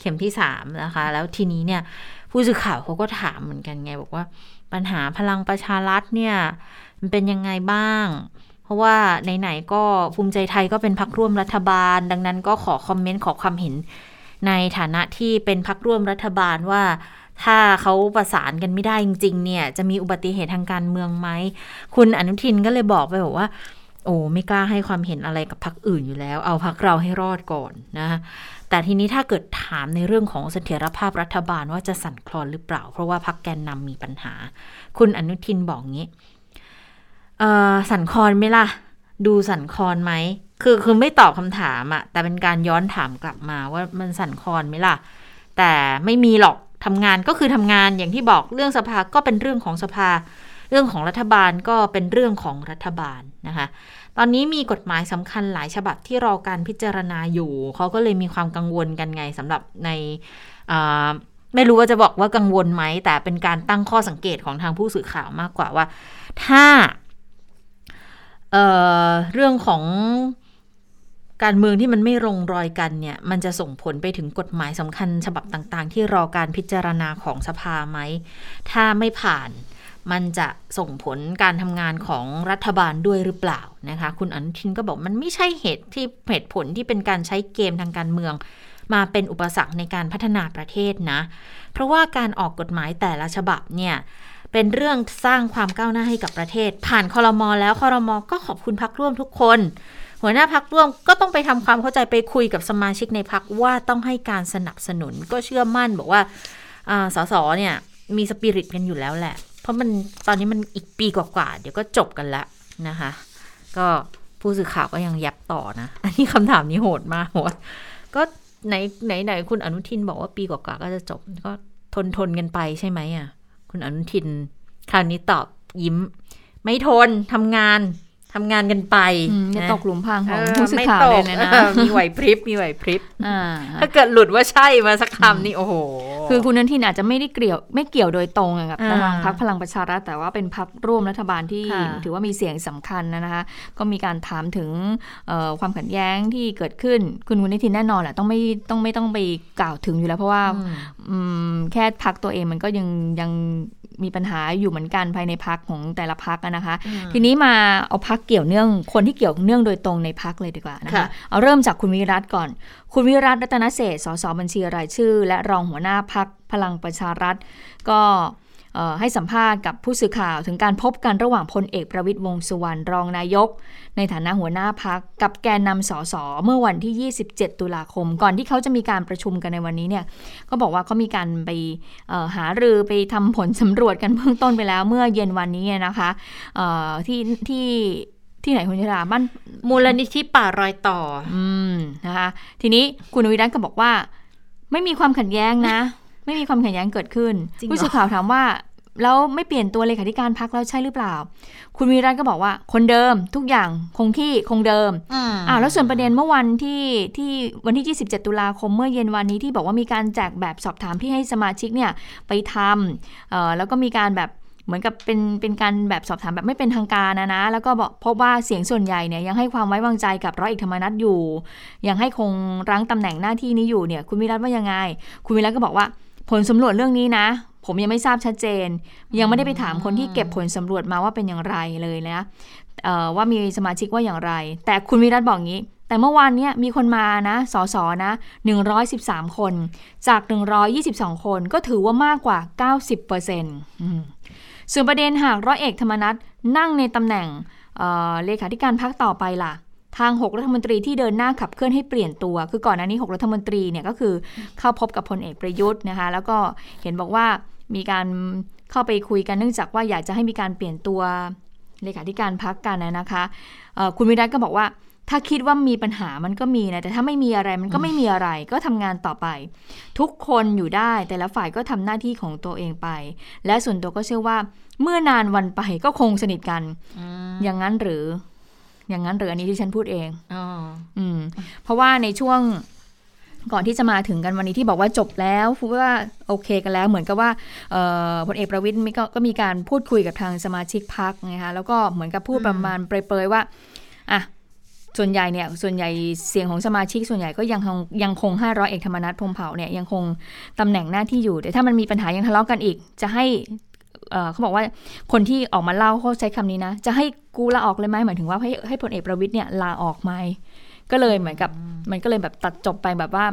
เข็มที่สามนะคะ แล้วทีนี้เนี่ย ผู้สื่อข่าวเขาก็ถามเหมือนกันไง บอกว่าปัญหาพลังประชารัฐเนี่ยมันเป็นยังไงบ้าง เพราะว่าไหนๆก็ภูมิใจไทยก็เป็นพักร่วมรัฐบาล ดังนั้นก็ขอคอมเมนต์ขอความเห็นในฐานะที่เป็นพักร่วมรัฐบาลว่าถ้าเขาประสานกันไม่ได้จริง ๆ เนี่ย จะมีอุบัติเหตุทางการเมืองไหม คุณอนุทินก็เลยบอกไปบอกว่า โอ้ไม่กล้าให้ความเห็นอะไรกับพักอื่นอยู่แล้ว เอาพักเราให้รอดก่อนนะ แต่ทีนี้ถ้าเกิดถามในเรื่องของเสถียรภาพรัฐบาลว่าจะสั่นคลอนหรือเปล่า เพราะว่าพักแกนนำมีปัญหา คุณอนุทินบอกงี้สั่นคลอนไหมล่ะ ดูสั่นคลอนไหมคือคือไม่ตอบคำถามอะแต่เป็นการย้อนถามกลับมาว่ามันสั่นคลอนไหมล่ะ แต่ไม่มีหรอกทำงานก็คือทำงานอย่างที่บอกเรื่องสภาก็เป็นเรื่องของสภา รื่องของรัฐบาลก็เป็นเรื่องของรัฐบาลนะคะ ตอนนี้มีกฎหมายสำคัญหลายฉบับที่รอการพิจารณาอยู่ เขาก็เลยมีความกังวลกันไงสำหรับในไม่รู้ว่าจะบอกว่ากังวลไหม แต่เป็นการตั้งข้อสังเกตของทางผู้สื่อข่าวมากกว่าว่า ถ้าเเรื่องของการเมืองที่มันไม่ลงรอยกันเนี่ย มันจะส่งผลไปถึงกฎหมายสำคัญฉบับต่าง ๆ ที่รอการพิจารณาของสภาไหม ถ้าไม่ผ่าน มันจะส่งผลการทำงานของรัฐบาลด้วยหรือเปล่านะคะ คุณอนุทินก็บอกมันไม่ใช่เหตุที่เหตุผลที่เป็นการใช้เกมทางการเมือง มาเป็นอุปสรรคในการพัฒนาประเทศนะ เพราะว่าการออกกฎหมายแต่ละฉบับเนี่ยเป็นเรื่องสร้างความก้าวหน้าให้กับประเทศ ผ่านคอรมอแล้วคอรมอก็ขอบคุณพักร่วมทุกคน หัวหน้าพักร่วมก็ต้องไปทำความเข้าใจไปคุยกับสมาชิกในพักว่าต้องให้การสนับสนุนก็เชื่อมั่นบอกว่าสสเนี่ยมีสปิริตกันอยู่แล้วแหละ เพราะมันตอนนี้มันอีกปีกว่าๆเดี๋ยวก็จบกันแล้วนะคะ ก็ผู้สื่อข่าวก็ยังยับต่อนะ อันนี้คำถามนี้โหดมากว่าก็ไหนไหนไหนคุณอนุทินบอกว่าปีกว่าๆก็จะจบก็ทนทนกันไปใช่ไหมอะ คุณอนุทินคราวนี้ตอบยิ้ม ไม่ทนทำงาน ทำงานกันไปจะตกหลุมพรางของผู้สื่อข่าวเลยนะ มีไหวพริบ มีไหวพริบถ้าเกิดหลุดว่าใช่มาสักคำนี่โอ้โห คือคุณนันทินอาจจะไม่ได้เกี่ยวไม่เกี่ยวโดยตรงกับทางพรรคพลังประชารัฐแต่ว่าเป็นพรรคร่วมรัฐบาลที่ถือว่ามีเสียงสำคัญนะคะ ก็มีการถามถึงความขัดแย้งที่เกิดขึ้น คุณคุณนิทินแน่นอนแหละต้องไม่ต้องไม่ต้องไปกล่าวถึงอยู่แล้ว เพราะว่า แค่พักตัวเองมันก็ยังยังมีปัญหาอยู่เหมือนกันภายในพักของแต่ละพักนะคะ ทีนี้มาเอาพักเกี่ยวเนื่องคนที่เกี่ยวเนื่องโดยตรงในพักเลยดีกว่านะคะเอาเริ่มจากคุณวิรัตก่อน คุณวิรัตรัตนเศษสสบัญชีรายชื่อ และรองหัวหน้าพักพลังประชารัฐก็ ให้สัมภาษณ์กับผู้สื่อข่าวถึงการพบกันระหว่างพลเอกประวิตยวงสุวรรณรองนายก ในฐานะหัวหน้าพักกับแกนนำสสเมื่อวันที่ 27 ตุลาคม ก่อนที่เขาจะมีการประชุมกันในวันนี้เนี่ยก็บอกว่าเขามีการไปหารือไปทำผลสำรวจกันเบื้องต้นไปแล้ว เมื่อเย็นวันนี้นะคะที่ที่ที่ไหนคุณชราบ้านมูลนิธิป่ารอยต่อ อืมนะคะ ทีนี้คุณวิรัตก็บอกว่า ไม่มีความขัดแย้งนะ ไม่มีความขัดแย้งเกิดขึ้น ผู้สื่อข่าวถามว่าแล้วไม่เปลี่ยนตัวเลขาธิการพักแล้วใช่หรือเปล่า คุณวีรัตก็บอกว่าคนเดิมทุกอย่างคงที่คงเดิมอ่าแล้วส่วนประเด็นเมื่อวันที่ที่วันที่ 27 ตุลาคมเมื่อเย็นวันนี้ที่บอกว่ามีการแจกแบบสอบถามที่ให้สมาชิกเนี่ยไปทำเอ่อแล้วก็มีการแบบเหมือนกับเป็นเป็นการแบบสอบถามแบบไม่เป็นทางการนะนะ แล้วก็บอกพบว่าเสียงส่วนใหญ่เนี่ยยังให้ความไว้วางใจกับร้อยเอกธรรมนัฐอยู่ ยังให้คงรั้งตำแหน่งหน้าที่นี้อยู่เนี่ยคุณวิรัตว่ายังไง คุณวิรัตก็บอกว่า ผลสำรวจเรื่องนี้นะ ผมยังไม่ทราบชัดเจน ยังไม่ได้ไปถามคนที่เก็บผลสำรวจมาว่าเป็นอย่างไรเลยนะว่ามีสมาชิกว่าอย่างไร แต่คุณวิรัตบอกงี้ แต่เมื่อวานนี้มีคนมานะสสนะ 113 คน จาก 122 คนก็ถือว่ามากกว่า 90%ส่วนประเด็นหากร้อยเอกธรรมนัฐนั่งในตำแหน่งเลขาธิการพักต่อไปล่ะ ทาง 6 รัฐมนตรีที่เดินหน้าขับเคลื่อนให้เปลี่ยนตัว คือก่อนหน้านี้ 6 รัฐมนตรีเนี่ยก็คือเข้าพบกับพลเอกประยุทธ์นะคะ แล้วก็เห็นบอกว่ามีการเข้าไปคุยกันเนื่องจากว่าอยากจะให้มีการเปลี่ยนตัวเลขาธิการพักกันนะคะคุณวิรัตก็บอกว่า ถ้าคิดว่ามีปัญหามันก็มีนะแต่ถ้าไม่มีอะไรมันก็ไม่มีอะไร ก็ทำงานต่อไป ทุกคนอยู่ได้ แต่ละฝ่ายก็ทำหน้าที่ของตัวเองไป และส่วนตัวก็เชื่อว่า เมื่อนานวันไปก็คงสนิทกัน อย่างนั้นหรือ อย่างนั้นหรืออันนี้ที่ฉันพูดเองอ๋ออืม เพราะว่าในช่วงก่อนที่จะมาถึงกันวันนี้ที่บอกว่าจบแล้วว่าโอเคกันแล้ว เหมือนกับว่าเอ่อพลเอกประวิตยมีก็ก็มีการพูดคุยกับทางสมาชิกพักนะคะแล้วก็เหมือนกับพูดประมาณเปรยๆว่าอะส่วนใหญ่เนี่ยส่วนใหญ่เสียงของสมาชิก ส่วนใหญ่ก็ยังคงยังคงห้าร้อยเอกธรรมนัฐพรหมเผ่าเนี่ยยังคงตำแหน่งหน้าที่อยู่แต่ถ้ามันมีปัญหายังทะเลาะกันอีก จะให้ เขาบอกว่าคนที่ออกมาเล่าเขาใช้คำนี้นะ จะให้กูลาออกเลยไหมหมายถึงว่าให้ให้พลเอกประวิตยเนี่ยลาออกไหมก็เลยเหมือนกับมันก็เลยแบบตัดจบไปแบบว่า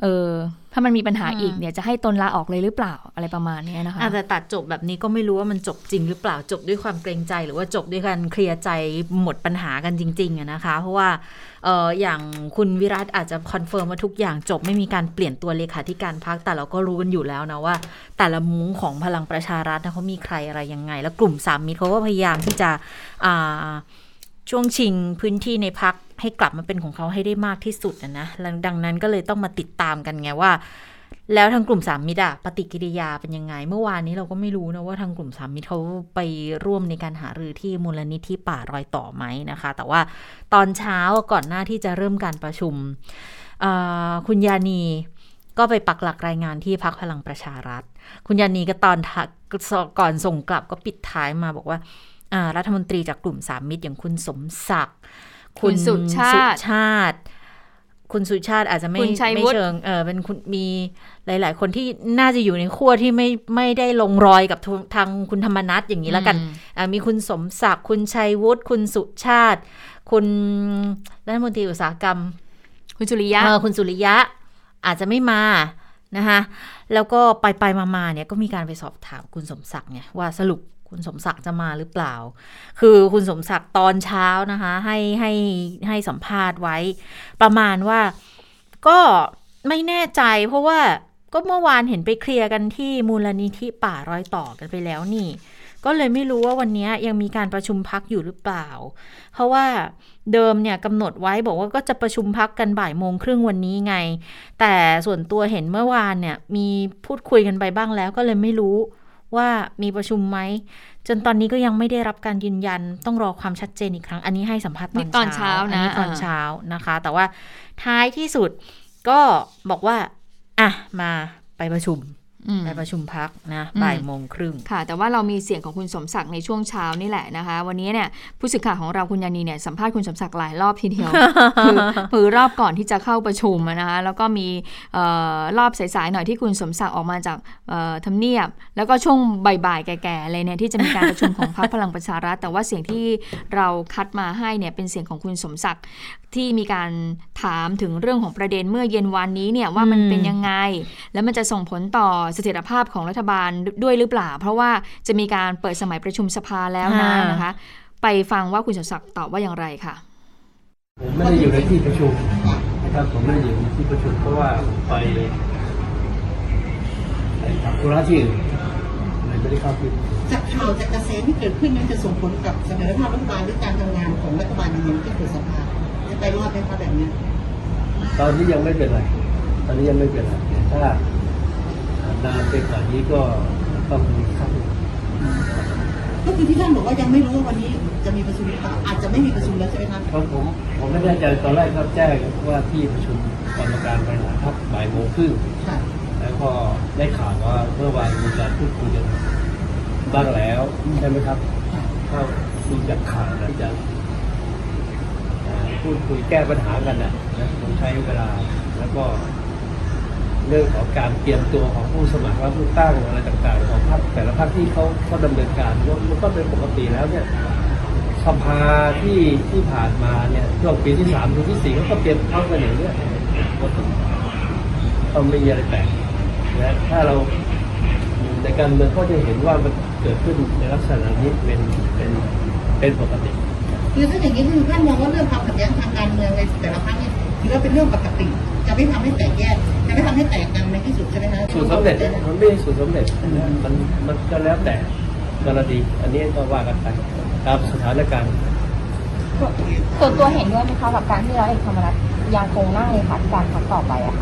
เออถ้ามันมีปัญหาอีกเนี่ยจะให้ตนลาออกเลยหรือเปล่าอะไรประมาณนี้นะคะอาจจะตัดจบแบบนี้ก็ไม่รู้ว่ามันจบจริงหรือเปล่าจบด้วยความเกรงใจ หรือว่าจบด้วยการเคลียร์ใจหมดปัญหากันจริงๆอะนะคะ เพราะว่า อออย่างคุณวิรัชอาจจะ confirm ว่าทุกอย่างจบไม่มีการเปลี่ยนตัวเลขาธิการพรรคแต่เราก็รู้กันอยู่แล้วนะว่า แต่ละมุ้งของพลังประชารัฐนะเขามีใครอะไรยังไง แล้วกลุ่มสามมิตรเขาก็พยายามที่จะอ่าช่วงชิงพื้นที่ในพรรคให้กลับมาเป็นของเขาให้ได้มากที่สุดนะนะดังนั้นก็เลยต้องมาติดตามกันไงว่า แล้วทางกลุ่มสามมิตรอะปฏิกิริยาเป็นยังไง เมื่อวานนี้เราก็ไม่รู้นะว่าทางกลุ่มสามมิตรเขาไปร่วมในการหารือที่มูลนิธิป่ารอยต่อไหมนะคะ แต่ว่าตอนเช้าก่อนหน้าที่จะเริ่มการประชุมอ่าคุณยานีก็ไปปักหลักรายงานที่พักพลังประชารัฐ คุณยานีก็ตอนทักก่อนส่งกลับก็ปิดท้ายมาบอกว่าอ่ารัฐมนตรีจากกลุ่มสามมิตรอย่างคุณสมศักดิ์คุณสุชาติสุชาติ คุณสุชาติอาจจะไม่คุณชัยไม่วุฒิเชิงเออเป็นคุณมีหลาย ๆ คนที่น่าจะอยู่ในขั้วที่ไม่ไม่ได้ลงรอยกับทางทางคุณธรรมนัฐอย่างนี้แล้วกันอืมอ่ามีคุณสมศักดิ์คุณชัยวุฒิคุณสุชาติ คุณรัฐมนตรีอุตสาหกรรม คุณจุริยะเออคุณสุริยะอาจจะไม่มานะคะแล้วก็ไปไปมามาเนี่ยก็มีการไปสอบถามคุณสมศักดิ์เนี่ยว่าสรุป คุณสมศักดิ์จะมาหรือเปล่า คือคุณสมศักดิ์ตอนเช้านะคะ ให้ให้ให้สัมภาษณ์ไว้ ประมาณว่าก็ไม่แน่ใจเพราะว่าก็เมื่อวานเห็นไปเคลียร์กันที่มูลนิธิป่ารอยต่อกันไปแล้วนี่ ก็เลยไม่รู้ว่าวันนี้ยังมีการประชุมพักอยู่หรือเปล่า เพราะว่าเดิมเนี่ยกำหนดไว้บอกว่าก็จะประชุมพักกันบ่ายโมงครึ่งวันนี้ไง แต่ส่วนตัวเห็นเมื่อวานเนี่ยมีพูดคุยกันไปบ้างแล้วก็เลยไม่รู้ ว่ามีประชุมไหม จนตอนนี้ก็ยังไม่ได้รับการยืนยันต้องรอความชัดเจนอีกครั้ง อันนี้ให้สัมภาษณ์นี่ตตออนนเช้าเช้านะอันนี้ตอนอ่าเช้านะคะ แต่ว่าท้ายที่สุดก็บอกว่า อะ มาไปประชุมอืม ไปประชุมพักนะอืมบ่ายโมงครึ่งค่ะ แต่ว่าเรามีเสียงของคุณสมศักดิ์ในช่วงเช้านี่แหละนะคะ วันนี้เนี่ยผู้สื่อข่าวของเราคุณยานีเนี่ยสัมภาษณ์คุณสมศักดิ์หลายรอบทีเดียวคือคือรอบก่อนที่จะเข้าประชุมอะนะคะแล้วก็มีเอ่อรอบสายๆหน่อยที่คุณสมศักดิ์ออกมาจากเอ่อทำเนียบ แล้วก็ช่วงบ่ายๆแก่ๆเลยเนี่ยที่จะมีการประชุมของพรรคพลังประชารัฐ แต่ว่าเสียงที่เราคัดมาให้เนี่ยเป็นเสียงของคุณสมศักดิ์ที่มีการถามถึงเรื่องของประเด็นเมื่อเย็นวันนี้เนี่ยว่ามันอืมเป็นยังไง แล้วมันจะส่งผลต่อเสถียรภาพของรัฐบาลด้วยหรือเปล่า เพราะว่าจะมีการเปิดสมัยประชุมสภาแล้วนะนะคะ ไปฟังว่าคุณสมศักดิ์ตอบว่าอย่างไรค่ะผมไม่ได้อยู่ในที่ประชุมนะครับผมไม่ได้อยู่ในที่ประชุมเพราะว่าไปไปทำธุระที่อื่นเลยไม่ได้เข้าที่จากข่าวจากกระแสที่เกิดขึ้นนั้นจะส่งผลกับเสถียรภาพรัฐบาลหรือการทำงานของรัฐบาลในยังที่เกิดสภา จะไปรอดไหมคะแบบนี้ตอนนี้ยังไม่เป็นไร ตอนนี้ยังไม่เป็นไรถ้านานเป็นกว่านี้ก็ต้องมีขั้นก็คือที่ท่านบอกว่ายังไม่รู้ว่าวันนี้จะมีประชุมหรือเปล่าอาจจะไม่มีประชุมแล้วใช่ไหมคะเพราะผมผมไม่แน่ใจตอนแรกเขาแจ้งว่าที่ประชุมกรรมการบริหารพักบ่ายโมงครึ่งค่ะแล้วก็ได้ข่าวว่าเมื่อวานมีการพูดคุยกันบ้างแล้วใช่ไหมครับก็ดูจากข่าวนะที่จะเอ่อ พูดคุยแก้ปัญหากันนะนะต้องใช้เวลาแล้วก็เรื่องของการเตรียมตัวของผู้สมัครและผู้ตั้งอะไรต่างๆ ของพรรคแต่ละพรรคที่เขาเขาดำเนินการมันก็เป็นปกติแล้วเนี่ยสภาที่ที่ผ่านมาเนี่ยช่วงปีที่สามปีที่สี่เขาก็เตรียมพร้อมกันอย่างเนี้ยปกติก็ไม่มีอะไรแปลกนะถ้าเราในการเมืองก็จะเห็นว่ามันเกิดขึ้นในลักษณะนี้เป็นเป็นเป็นปกติ คือถ้าอย่างนี้คือท่านมองว่าเรื่องความขัดแย้งทางการเมืองในแต่ละพรรคเนี่ยถือว่าเป็นเรื่องปกติ จะไม่ทำให้แตกแยกจะไม่ทำให้แตกกันในที่สุดใช่ไหมคะสูตรสำเร็จมันไม่ใช่สูตรสำเร็จนะมันมันก็แล้วแต่กรณีอันนี้ก็ว่ากันไปตามสถานการณ์ส่วนตัวเห็นด้วยไหมคะกับการที่ร้อยเอกธรรมนัฐยังคงนั่งเลขาธิการพรรคต่อไปอะ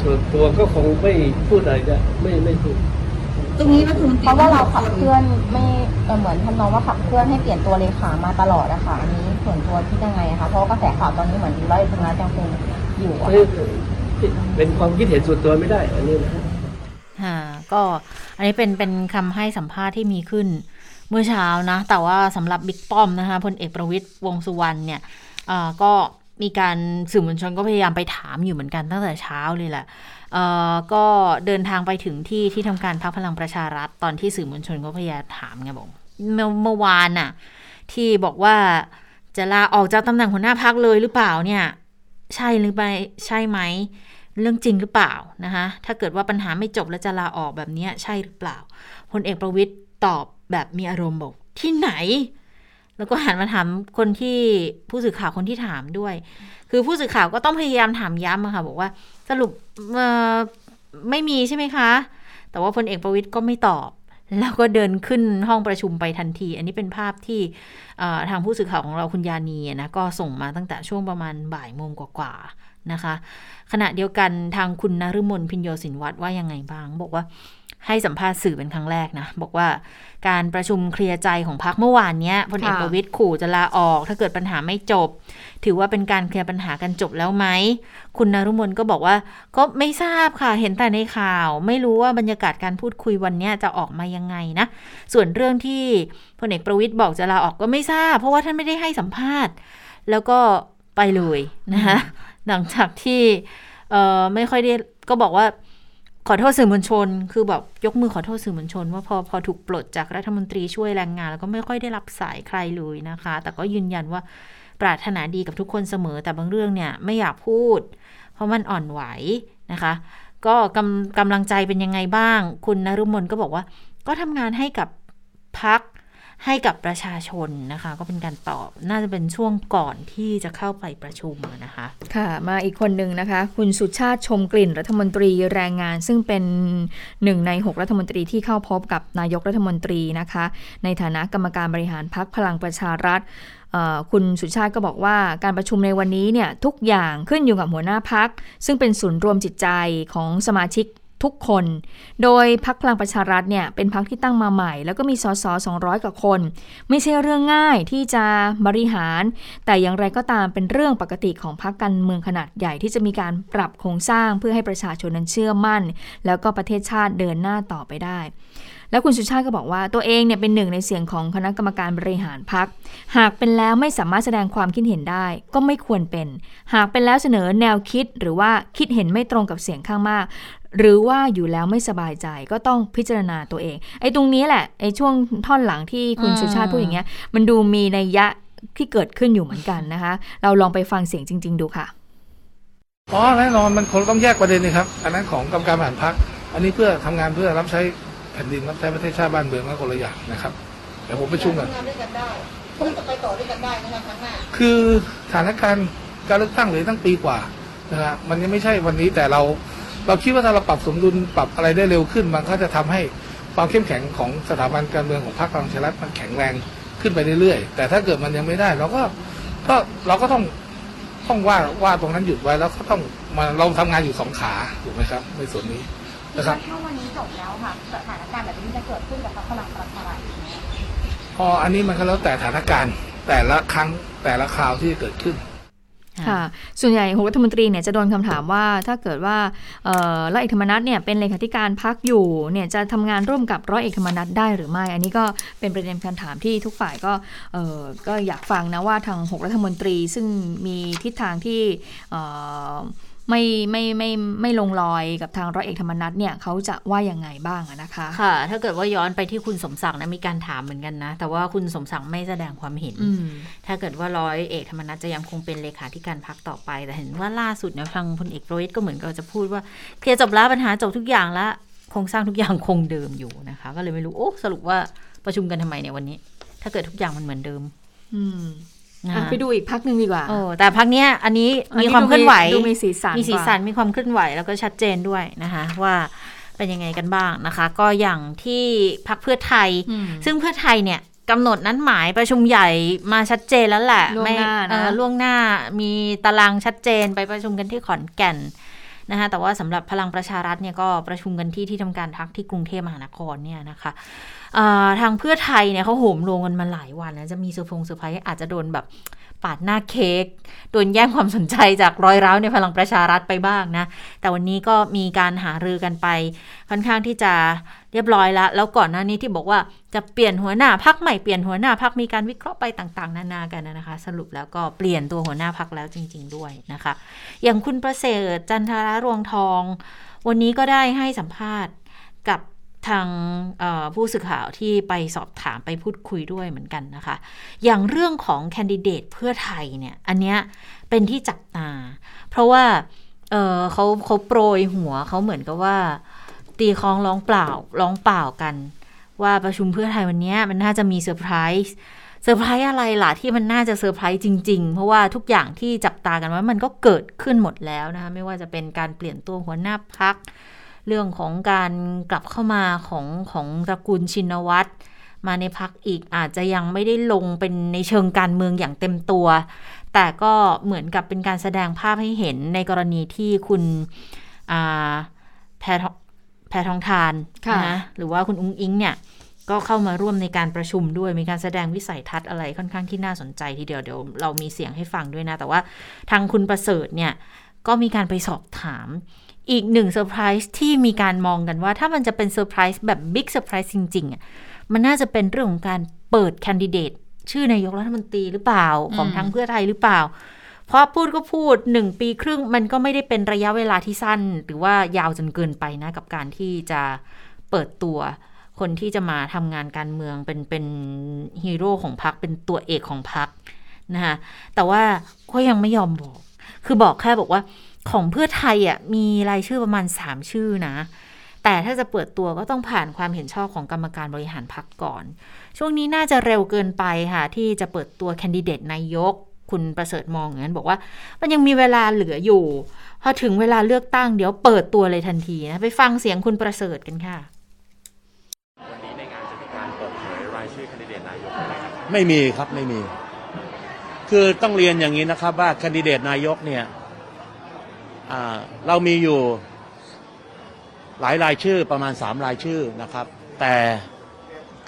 ส่วนตัวก็คงไม่พูดอะไรจะไม่ไม่พูด ตรงนี้รัฐมนตรีเพราะว่าเราขับเคลื่อนไม่เหมือนทำนองว่าขับเคลื่อนให้เปลี่ยนตัวเลขามาตลอดอะค่ะอันนี้ส่วนตัวคิดยังไงคะเพราะกระแสข่าวตอนนี้เหมือนร้อยเอกธรรมนัฐยังคงอยู่เป็นความคิดเห็นส่วนตัวไม่ได้อันนี้นะฮะก็อันนี้เป็นเป็นคำให้สัมภาษณ์ที่มีขึ้นเมื่อเช้านะ แต่ว่าสำหรับบิ๊กป้อมนะคะพลเอกประวิตยวงสุวรรณเนี่ยก็มีการสื่อมวลชนก็พยายามไปถามอยู่เหมือนกันตั้งแต่เช้าเลยแหละก็เดินทางไปถึงที่ที่ทำการพักพลังประชารัฐ ตอนที่สื่อมวลชนก็พยายามถามไงบอกเมื่อวานน่ะที่บอกว่าจะลาออกจากตำแหน่งหัวหน้าพักเลยหรือเปล่าเนี่ย ใช่หรือไม่ใช่ไหมเรื่องจริงหรือเปล่านะคะถ้าเกิดว่าปัญหาไม่จบแล้วจะลาออกแบบนี้ใช่หรือเปล่าพลเอกประวิตยตอบแบบมีอารมณ์บอกที่ไหน แล้วก็หันมาถามคนที่ผู้สื่อข่าวคนที่ถามด้วย คือผู้สื่อข่าวก็ต้องพยายามถามย้ำค่ะบอกว่า สรุปไม่มีใช่ไหมคะ แต่ว่าพลเอกประวิตยก็ไม่ตอบ แล้วก็เดินขึ้นห้องประชุมไปทันที อันนี้เป็นภาพที่ทางผู้สื่อข่าวของเราคุณยานีนะก็ส่งมาตั้งแต่ช่วงประมาณบ่ายโมงกว่าๆนะคะ ขณะเดียวกันทางคุณนฤมลพิญโยสินวัตรว่ายังไงบ้าง บอกว่า ให้สัมภาษณ์สื่อเป็นครั้งแรกนะ บอกว่าการประชุมเคลียร์ใจของพรรคเมื่อวานนี้พลเอกประวิตยขู่จะลาออก ถ้าเกิดปัญหาไม่จบ ถือว่าเป็นการเคลียร์ปัญหากันจบแล้วไหม คุณนรุมนก็บอกว่า ก็ไม่ทราบค่ะเห็นแต่ในข่าว ไม่รู้ว่าบรรยากาศการพูดคุยวันนี้จะออกมายังไงนะ ส่วนเรื่องที่พลเอกประวิตยบอกจะลาออกก็ไม่ทราบ เพราะว่าท่านไม่ได้ให้สัมภาษณ์ แล้วก็ไปเลยนะคะหลังจากที่ไม่ค่อยได้ก็บอกว่า ขอโทษสื่อมวลชน คือแบบยกมือขอโทษสื่อมวลชน ว่าพอพอถูกปลดจากรัฐมนตรีช่วยแรงงาน แล้วก็ไม่ค่อยได้รับสายใครเลยนะคะ แต่ก็ยืนยันว่าปรารถนาดีกับทุกคนเสมอ แต่บางเรื่องเนี่ยไม่อยากพูด เพราะมันอ่อนไหวนะคะ ก็กำกำลังใจเป็นยังไงบ้าง คุณนรุมนก็บอกว่า ก็ทำงานให้กับพัก ให้กับประชาชนนะคะ ก็เป็นการตอบน่าจะเป็นช่วงก่อนที่จะเข้าไปประชุมนะคะ ค่ะ มาอีกคนหนึ่งนะคะ คุณสุชาติชมกลิ่นรัฐมนตรีแรงงาน ซึ่งเป็นหนึ่งใน 6 รัฐมนตรีที่เข้าพบกับนายกรัฐมนตรีนะคะ ในฐานะกรรมการบริหารพักพลังประชารัฐคุณสุชาติก็บอกว่าการประชุมในวันนี้เนี่ยทุกอย่างขึ้นอยู่กับหัวหน้าพัก ซึ่งเป็นศูนย์รวมจิตใจของสมาชิก ทุกคน โดยพักพลังประชารัฐเนี่ยเป็นพักที่ตั้งมาใหม่ แล้วก็มีสส200 กว่าคน ไม่ใช่เรื่องง่ายที่จะบริหาร แต่อย่างไรก็ตามเป็นเรื่องปกติของพักการเมืองขนาดใหญ่ที่จะมีการปรับโครงสร้างเพื่อให้ประชาชนนั้นเชื่อมั่น แล้วก็ประเทศชาติเดินหน้าต่อไปได้ แล้วคุณสุชาติก็บอกว่าตัวเองเนี่ยเป็นหนึ่งในเสียงของคณะกรรมการบริหารพัก หากเป็นแล้วไม่สามารถแสดงความคิดเห็นได้ ก็ไม่ควรเป็น หากเป็นแล้วเสนอแนวคิดหรือว่าคิดเห็นไม่ตรงกับเสียงข้างมาก หรือว่าอยู่แล้วไม่สบายใจก็ต้องพิจารณาตัวเอง ไอ้ตรงนี้แหละไอ้ช่วงท่อนหลังที่คุณสุชาติพูดอย่างเงี้ย มันดูมีในยะที่เกิดขึ้นอยู่เหมือนกันนะคะ เราลองไปฟังเสียงจริง ๆ ดูค่ะอ๋อแน่นอนมันคงต้องแยกประเด็นนะครับอันนั้นของกรรมการบริหารพักอันนี้เพื่อทำงานเพื่อรับใช้แผ่นดินรับใช้ประเทศชาติบ้านเมืองแล้วคนละอย่างนะครับเดี๋ยวผมไปชุ่มกันต้องไปต่อด้วยกันได้นะครับครั้งหน้าคือสถานการณ์การเลือกตั้งเลยตั้งปีกว่านะฮะมันยังไม่ใช่วันนี้แต่เรา เราคิดว่าถ้าเราปรับสมดุลปรับอะไรได้เร็วขึ้น มันก็จะทำให้ความเข้มแข็งของสถาบันการเมืองของพรรคพลังประชารัฐมันแข็งแรงขึ้นไปเรื่อยๆ แต่ถ้าเกิดมันยังไม่ได้ เราก็ก็เราก็ต้องต้องว่าว่าตรงนั้นหยุดไว้แล้วก็ต้องมาเราทำงานอยู่สองขาถูกไหมครับ ในส่วนนี้นะครับถ้าวันนี้จบแล้วค่ะสถานการณ์แบบนี้จะเกิดขึ้นกับพลังประชารัฐพออันนี้มันก็แล้วแต่สถานการณ์แต่ละครั้งแต่ละคราวที่เกิดขึ้น ค่ะ ส่วนใหญ่หกรัฐมนตรีเนี่ยจะโดนคำถามว่าถ้าเกิดว่าร้อยเอกธรรมนัฐเนี่ยเป็นเลขาธิการพักอยู่เนี่ยจะทำงานร่วมกับร้อยเอกธรรมนัฐได้หรือไม่ อันนี้ก็เป็นประเด็นคำถามที่ทุกฝ่ายก็ก็อยากฟังนะว่าทางหกรัฐมนตรีซึ่งมีทิศทางที่ ไม่ไม่ไม่ไม่ลงรอยกับทางร้อยเอกธรรมนัฐเนี่ยเขาจะว่ายังไงบ้างนะคะค่ะ ถ้าเกิดว่าย้อนไปที่คุณสมศักดิ์นะมีการถามเหมือนกันนะ แต่ว่าคุณสมศักดิ์ไม่แสดงความเห็น ถ้าเกิดว่าร้อยเอกธรรมนัฐจะยังคงเป็นเลขาธิการพักต่อไป แต่เห็นว่าล่าสุดเนี่ยฟังพลเอกโรยก็เหมือนกับจะพูดว่าเคลียร์จบแล้วปัญหาจบทุกอย่างแล้วโครงสร้างทุกอย่างคงเดิมอยู่นะคะ ก็เลยไม่รู้โอ้สรุปว่าประชุมกันทำไมเนี่ยวันนี้ ถ้าเกิดทุกอย่างมันเหมือนเดิม อืม ไปดูอีกพักหนึ่งดีกว่าโอ้แต่พักเนี้ยอันนี้มีความเคลื่อนไหวมีสีสันมีสีสันมีความเคลื่อนไหวแล้วก็ชัดเจนด้วยนะคะ ว่าเป็นยังไงกันบ้างนะคะ ก็อย่างที่พักเพื่อไทย ซึ่งเพื่อไทยเนี่ยกำหนดนั้นหมายประชุมใหญ่มาชัดเจนแล้วแหละล่วงหน้านะล่วงหน้ามีตารางชัดเจนไปประชุมกันที่ขอนแก่นนะคะแต่ว่าสำหรับพลังประชารัฐเนี่ยก็ประชุมกันที่ที่ทำการพรรคที่กรุงเทพมหานครเนี่ยนะคะ ทางเพื่อไทยเนี่ยเขาโหมโรงกันมาหลายวันนะจะมีเซอร์พงเซอร์ไพรส์อาจจะโดนแบบปาดหน้าเค้กโดนแย่งความสนใจจากรอยร้าวในพลังประชารัฐไปบ้างนะ แต่วันนี้ก็มีการหารือกันไปค่อนข้างที่จะเรียบร้อยแล้ว แล้วก่อนหน้านี้ที่บอกว่าจะเปลี่ยนหัวหน้าพรรคใหม่เปลี่ยนหัวหน้าพรรคมีการวิเคราะห์ไปต่าง ๆ นานากันนะคะ สรุปแล้วก็เปลี่ยนตัวหัวหน้าพรรคแล้วจริง ๆ ด้วยนะคะ อย่างคุณประเสริฐจันทรรวงทอง วันนี้ก็ได้ให้สัมภาษณ์กับ ทางผู้สื่อข่าวที่ไปสอบถามไปพูดคุยด้วยเหมือนกันนะคะ อย่างเรื่องของแคนดิเดตเพื่อไทยเนี่ย อันเนี้ยเป็นที่จับตา เพราะว่าเขาเขาโปรยหัวเขาเหมือนกับว่า ตีคล้องร้องเปล่าร้องเปล่ากัน ว่าประชุมเพื่อไทยวันนี้มันน่าจะมีเซอร์ไพรส์เซอร์ไพรส์อะไรล่ะที่มันน่าจะเซอร์ไพรส์จริง ๆ เพราะว่าทุกอย่างที่จับตากันว่ามันก็เกิดขึ้นหมดแล้วนะคะไม่ว่าจะเป็นการเปลี่ยนตัวหัวหน้าพรรค เรื่องของการกลับเข้ามาของของตระกูลชินวัตรมาในพักอีกอาจจะยังไม่ได้ลงเป็นในเชิงการเมืองอย่างเต็มตัว แต่ก็เหมือนกับเป็นการแสดงภาพให้เห็นในกรณีที่คุณแพรแพทองทานนะหรือว่าคุณอุ้งอิงเนี่ยก็เข้ามาร่วมในการประชุมด้วยมีการแสดงวิสัยทัศน์อะไรค่อนข้างที่น่าสนใจทีเดียวเดี๋ยวเรามีเสียงให้ฟังด้วยนะ แต่ว่าทางคุณประเสริฐเนี่ยก็มีการไปสอบถาม อีกหนึ่งเซอร์ไพรส์ที่มีการมองกันว่า ถ้ามันจะเป็นเซอร์ไพรส์แบบ big surprise จริงๆอะมันน่าจะเป็นเรื่องของการเปิดแคนดิเดตชื่อนายกรัฐมนตรีหรือเปล่าของทางเพื่อไทยหรือเปล่า เพราะพูดก็พูดหนึ่งปีครึ่งมันก็ไม่ได้เป็นระยะเวลาที่สั้น หรือว่ายาวจนเกินไปนะกับการที่จะเปิดตัวคนที่จะมาทำงานการเมืองเป็นเป็นฮีโร่ของพรรคเป็นตัวเอกของพรรคนะคะแต่ว่าก็ยังไม่ยอมบอก คือบอกแค่บอกว่า ของเพื่อไทยอะมีรายชื่อประมาณสามชื่อนะ แต่ถ้าจะเปิดตัวก็ต้องผ่านความเห็นชอบของกรรมการบริหารพรรคก่อน ช่วงนี้น่าจะเร็วเกินไปค่ะ ที่จะเปิดตัวแคนดิเดตนายก คุณประเสริฐมองอย่างนั้นบอกว่า มันยังมีเวลาเหลืออยู่ พอถึงเวลาเลือกตั้งเดี๋ยวเปิดตัวเลยทันทีนะ ไปฟังเสียงคุณประเสริฐกันค่ะ วันนี้ในงานจะมีการเปิดเผยรายชื่อแคนดิเดตนายกไหมครับไม่มีครับไม่มี คือต้องเรียนอย่างนี้นะครับว่าแคนดิเดตนายกเนี่ย เรามีอยู่หลายรายชื่อประมาณสามรายชื่อนะครับ แต่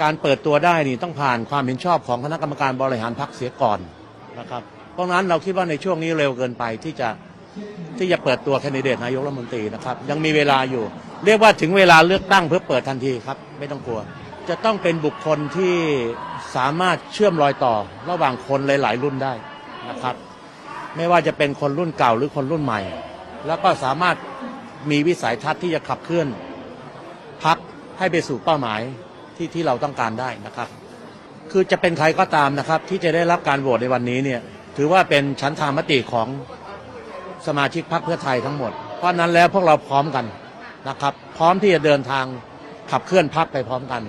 การเปิดตัวได้นี่ต้องผ่านความเห็นชอบของคณะกรรมการบริหารพรรคเสียก่อนนะครับ เพราะนั้นเราคิดว่าในช่วงนี้เร็วเกินไปที่จะที่จะเปิดตัวแคนดิเดตนายกรัฐมนตรีนะครับ ยังมีเวลาอยู่ เรียกว่าถึงเวลาเลือกตั้งเพื่อเปิดทันทีครับ ไม่ต้องกลัว จะต้องเป็นบุคคลที่สามารถเชื่อมรอยต่อระหว่างคนหลาย ๆ รุ่นได้นะครับ ไม่ว่าจะเป็นคนรุ่นเก่าหรือคนรุ่นใหม่ แล้วก็สามารถมีวิสัยทัศน์ที่จะขับเคลื่อนพักให้ไปสู่เป้าหมายที่ที่เราต้องการได้นะครับ คือจะเป็นใครก็ตามนะครับ ที่จะได้รับการโหวตในวันนี้เนี่ยถือว่าเป็นชั้นทางมติของสมาชิกพรรคเพื่อไทยทั้งหมด เพราะนั้นแล้วพวกเราพร้อมกันนะครับ พร้อมที่จะเดินทางขับเคลื่อนพรรคไปพร้อมกัน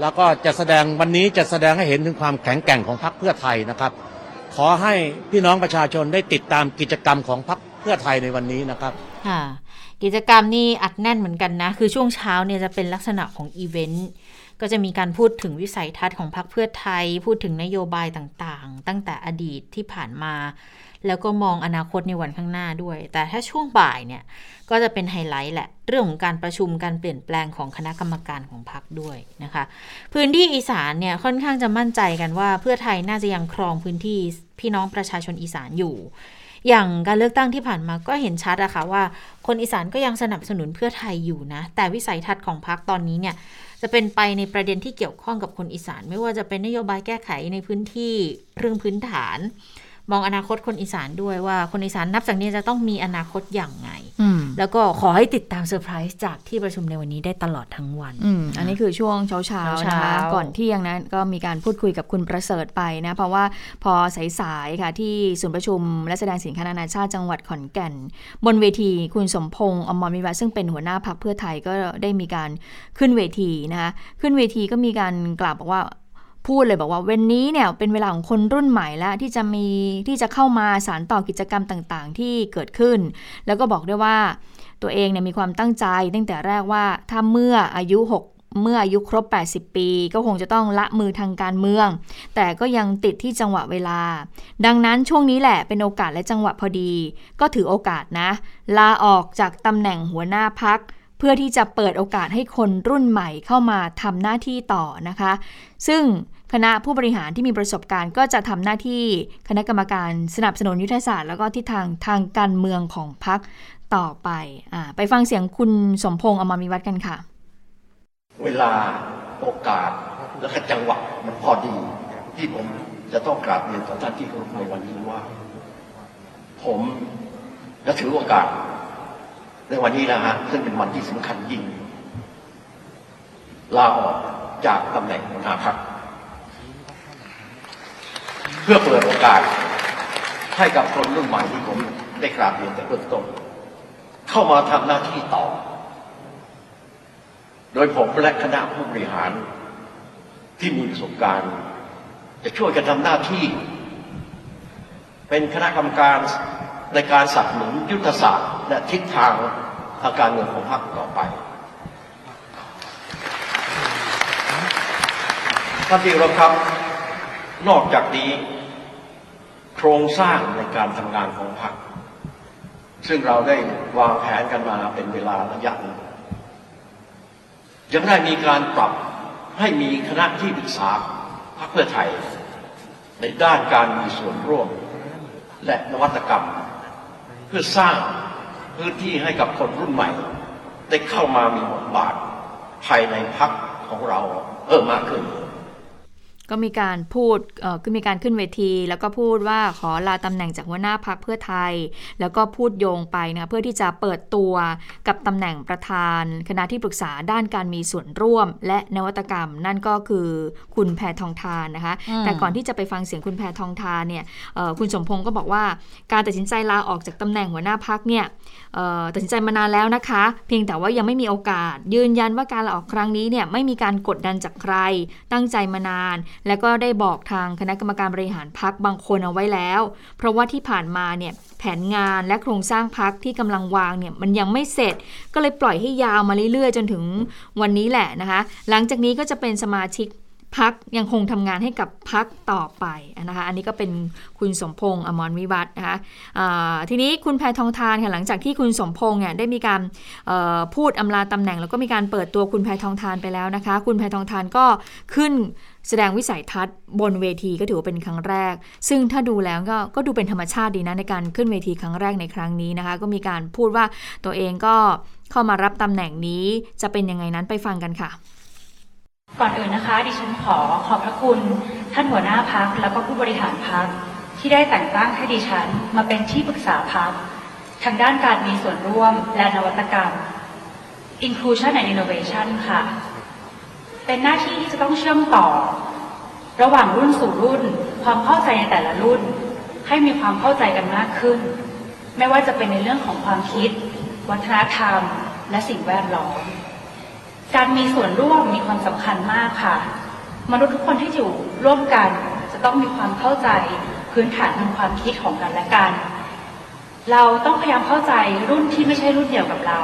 แล้วก็จะแสดงวันนี้จะแสดงให้เห็นถึงความแข็งแกร่งของพรรคเพื่อไทยนะครับ ขอให้พี่น้องประชาชนได้ติดตามกิจกรรมของพรรค เพื่อไทยในวันนี้นะครับค่ะกิจกรรมนี่อัดแน่นเหมือนกันนะ คือช่วงเช้าเนี่ยจะเป็นลักษณะของอีเวนต์ก็จะมีการพูดถึงวิสัยทัศน์ของพรรคเพื่อไทย พูดถึงนโยบายต่างๆ ตั้งแต่อดีตที่ผ่านมา แล้วก็มองอนาคตในวันข้างหน้าด้วย แต่ถ้าช่วงบ่ายเนี่ย ก็จะเป็นไฮไลท์แหละ เรื่องของการประชุมการเปลี่ยนแปลงของคณะกรรมการของพรรคด้วยนะคะ พื้นที่อีสานเนี่ยค่อนข้างจะมั่นใจกันว่าเพื่อไทยน่าจะยังครองพื้นที่พี่น้องประชาชนอีสานอยู่ อย่างการเลือกตั้งที่ผ่านมาก็เห็นชัดอะค่ะว่า คนอีสานก็ยังสนับสนุนเพื่อไทยอยู่นะ แต่วิสัยทัศน์ของพรรคตอนนี้เนี่ยจะเป็นไปในประเด็นที่เกี่ยวข้องกับคนอีสาน ไม่ว่าจะเป็นนโยบายแก้ไขในพื้นที่เรื่องพื้นฐาน มองอนาคตคนอีสานด้วยว่าคนอีสานนับจากนี้จะต้องมีอนาคตอย่างไง แล้วก็ขอให้ติดตามเซอร์ไพรส์จากที่ประชุมในวันนี้ได้ตลอดทั้งวันออันนี้คือช่วงเช้าเช้านะคะก่อนเที่ยงนะก็มีการพูดคุยกับคุณประเสริฐไปนะ เพราะว่าพอสายๆค่ะที่ศูนย์ประชุม และแสดงสินค้านานาชาติจังหวัดขอนแก่น บนเวทีคุณสมพงษ์อมรมิวัฒซึ่งเป็นหัวหน้าพักเพื่อไทยก็ได้มีการขึ้นเวทีนะคะขึ้นเวทีก็มีการกล่าวบอกว่า พูดเลยบอกว่าวันนี้เนี่ยเป็นเวลาของคนรุ่นใหม่แล้วที่จะมีที่จะเข้ามาสารต่อกิจกรรมต่างๆ ที่เกิดขึ้น แล้วก็บอกด้วยว่าตัวเองเนี่ยมีความตั้งใจตั้งแต่แรกว่าถ้าเมื่ออายุ 6เมื่ออายุครบ 80 ปี ก็คงจะต้องละมือทางการเมือง แต่ก็ยังติดที่จังหวะเวลา ดังนั้นช่วงนี้แหละเป็นโอกาสและจังหวะพอดี ก็ถือโอกาสนะ ลาออกจากตำแหน่งหัวหน้าพัก เพื่อที่จะเปิดโอกาสให้คนรุ่นใหม่เข้ามาทำหน้าที่ต่อนะคะ ซึ่งคณะผู้บริหารที่มีประสบการณ์ก็จะทำหน้าที่คณะกรรมการสนับสนุนยุทธศาสตร์ แล้วก็ทิศทางทางการเมืองของพักต่อไปอไปฟังเสียงคุณสมพงษ์อมรมีวัฒน์กันค่ะ เวลาโอกาสและจังหวะมันพอดี ที่ผมจะต้องกราบเรียนต่อท่านที่เคารพในวันนี้ว่า ผมจะถือโอกาส ในวันนี้นะฮะซึ่งเป็นวันที่สำคัญยิ่งลาออกจากตำแหน่งหัวหน้าพรรคเพื่อเปิดโอกาสให้กับคนรุ่นใหม่ที่ผมได้กราบเรียนแต่เบื้องต้นเข้ามาทำหน้าที่ต่อ โดยผมและคณะผู้บริหาร ที่มีประสบการณ์ จะช่วยกันทำหน้าที่ เป็นคณะกรรมการ ในการสนับสนุนยุทธศาสตร์และทิศทางทางการเมืองของพรรคต่อไปท่านที่รัครับ นอกจากนี้ โครงสร้างในการทำงานของพรรคซึ่งเราได้วางแผนกันมาเป็นเวลาระยะหนึ่งยังได้มีการปรับให้มีคณะที่ปรึกษาพรรคเพื่อไทย ในด้านการมีส่วนร่วม และนวัตกรรม เพื่อสร้างพื้นที่ให้กับคนรุ่นใหม่ ได้เข้ามามีบทบาทภายในพักของเราเพิ่มมากขึ้น ก็มีการพูดก็มีการขึ้นเวที แล้วก็พูดว่าขอลาตำแหน่งจากหัวหน้าพักเพื่อไทย แล้วก็พูดโยงไปนะเพื่อที่จะเปิดตัวกับตำแหน่งประธาน คณะที่ปรึกษาด้านการมีส่วนร่วม และนวัตกรรม นั่นก็คือคุณแพทองทานนะคะ แต่ก่อนที่จะไปฟังเสียงคุณแพทองทานเนี่ยคุณสมพงศ์ก็บอกว่าการตัดสินใจลาออกจากตำแหน่งหัวหน้าพักเนี่ย ตัดสินใจมานานแล้วนะคะ เพียงแต่ว่ายังไม่มีโอกาส ยืนยันว่าการลาออกครั้งนี้เนี่ยไม่มีการกดดันจากใคร ตั้งใจมานาน แล้วก็ได้บอกทางคณะกรรมการบริหารพักบางคนเอาไว้แล้ว เพราะว่าที่ผ่านมาเนี่ยแผนงานและโครงสร้างพักที่กำลังวางเนี่ยมันยังไม่เสร็จ ก็เลยปล่อยให้ยาวมาเรื่อยๆ จนถึงวันนี้แหละนะคะ หลังจากนี้ก็จะเป็นสมาชิก พักยังคงทำงานให้กับพักต่อไปนะคะอันนี้ก็เป็นคุณสมพงษ์อมรวิวัฒนะคะทีนี้คุณแพทองทานค่ะหลังจากที่คุณสมพงษ์เนี่ยได้มีการพูดอำลาตำแหน่ง แล้วก็มีการเปิดตัวคุณแพทองทานไปแล้วนะคะ คุณแพทองทานก็ขึ้นแสดงวิสัยทัศน์บนเวทีก็ถือว่าเป็นครั้งแรก ซึ่งถ้าดูแล้วก็ก็ดูเป็นธรรมชาติดีนะในการขึ้นเวทีครั้งแรกในครั้งนี้นะคะ ก็มีการพูดว่าตัวเองก็เข้ามารับตำแหน่งนี้จะเป็นยังไงนั้นไปฟังกันค่ะ ก่อนอื่นนะคะ ดิฉันขอขอบพระคุณท่านหัวหน้าพักแล้วก็ผู้บริหารพักที่ได้แต่งตั้งให้ดิฉันมาเป็นที่ปรึกษาพักทางด้านการมีส่วนร่วมและนวัตกรรม Inclusion and Innovation ค่ะ เป็นหน้าที่ที่จะต้องเชื่อมต่อ ระหว่างรุ่นสู่รุ่น ความเข้าใจในแต่ละรุ่น ให้มีความเข้าใจกันมากขึ้น ไม่ว่าจะเป็นในเรื่องของความคิด วัฒนธรรม และสิ่งแวดล้อม การมีส่วนร่วมมีความสำคัญมากค่ะ มนุษย์ทุกคนที่อยู่ร่วมกัน จะต้องมีความเข้าใจพื้นฐานทางความคิดของกันและกัน เราต้องพยายามเข้าใจรุ่นที่ไม่ใช่รุ่นเดียวกับเรา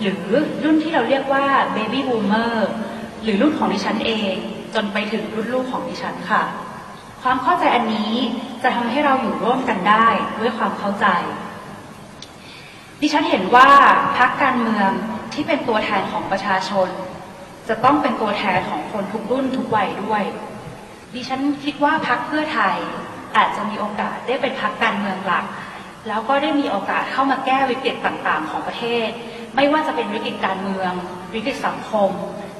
หรือรุ่นที่เราเรียกว่า baby boomer หรือรุ่นของดิฉันเอง จนไปถึงรุ่นลูกของดิฉันค่ะ ความเข้าใจอันนี้จะทำให้เราอยู่ร่วมกันได้ด้วยความเข้าใจ ดิฉันเห็นว่าพรรคการเมืองที่เป็นตัวแทนของประชาชน จะต้องเป็นตัวแทนของคนทุกรุ่นทุกวัยด้วย ดิฉันคิดว่าพรรคเพื่อไทยอาจจะมีโอกาสได้เป็นพักการเมืองหลัก แล้วก็ได้มีโอกาสเข้ามาแก้วิกฤตต่างๆ ของประเทศ ไม่ว่าจะเป็นวิกฤตการเมือง วิกฤตสังคม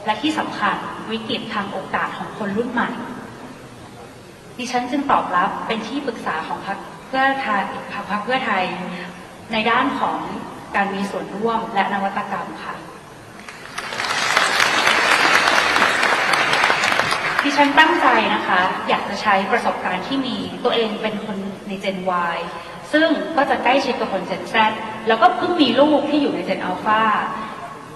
และที่สำคัญวิกฤตทางโอกาสของคนรุ่นใหม่ ดิฉันจึงตอบรับเป็นที่ปรึกษาของพรรคเพื่อไทยพรรคเพื่อไทย ในด้านของการมีส่วนร่วมและนวัตกรรมค่ะดิฉันตั้งใจนะคะ อยากจะใช้ประสบการณ์ที่มีตัวเองเป็นคนในเจน Y ซึ่งก็จะใกล้ชิดกับคนเจน Z แล้วก็เพิ่งมีลูกที่อยู่ใน gen alpha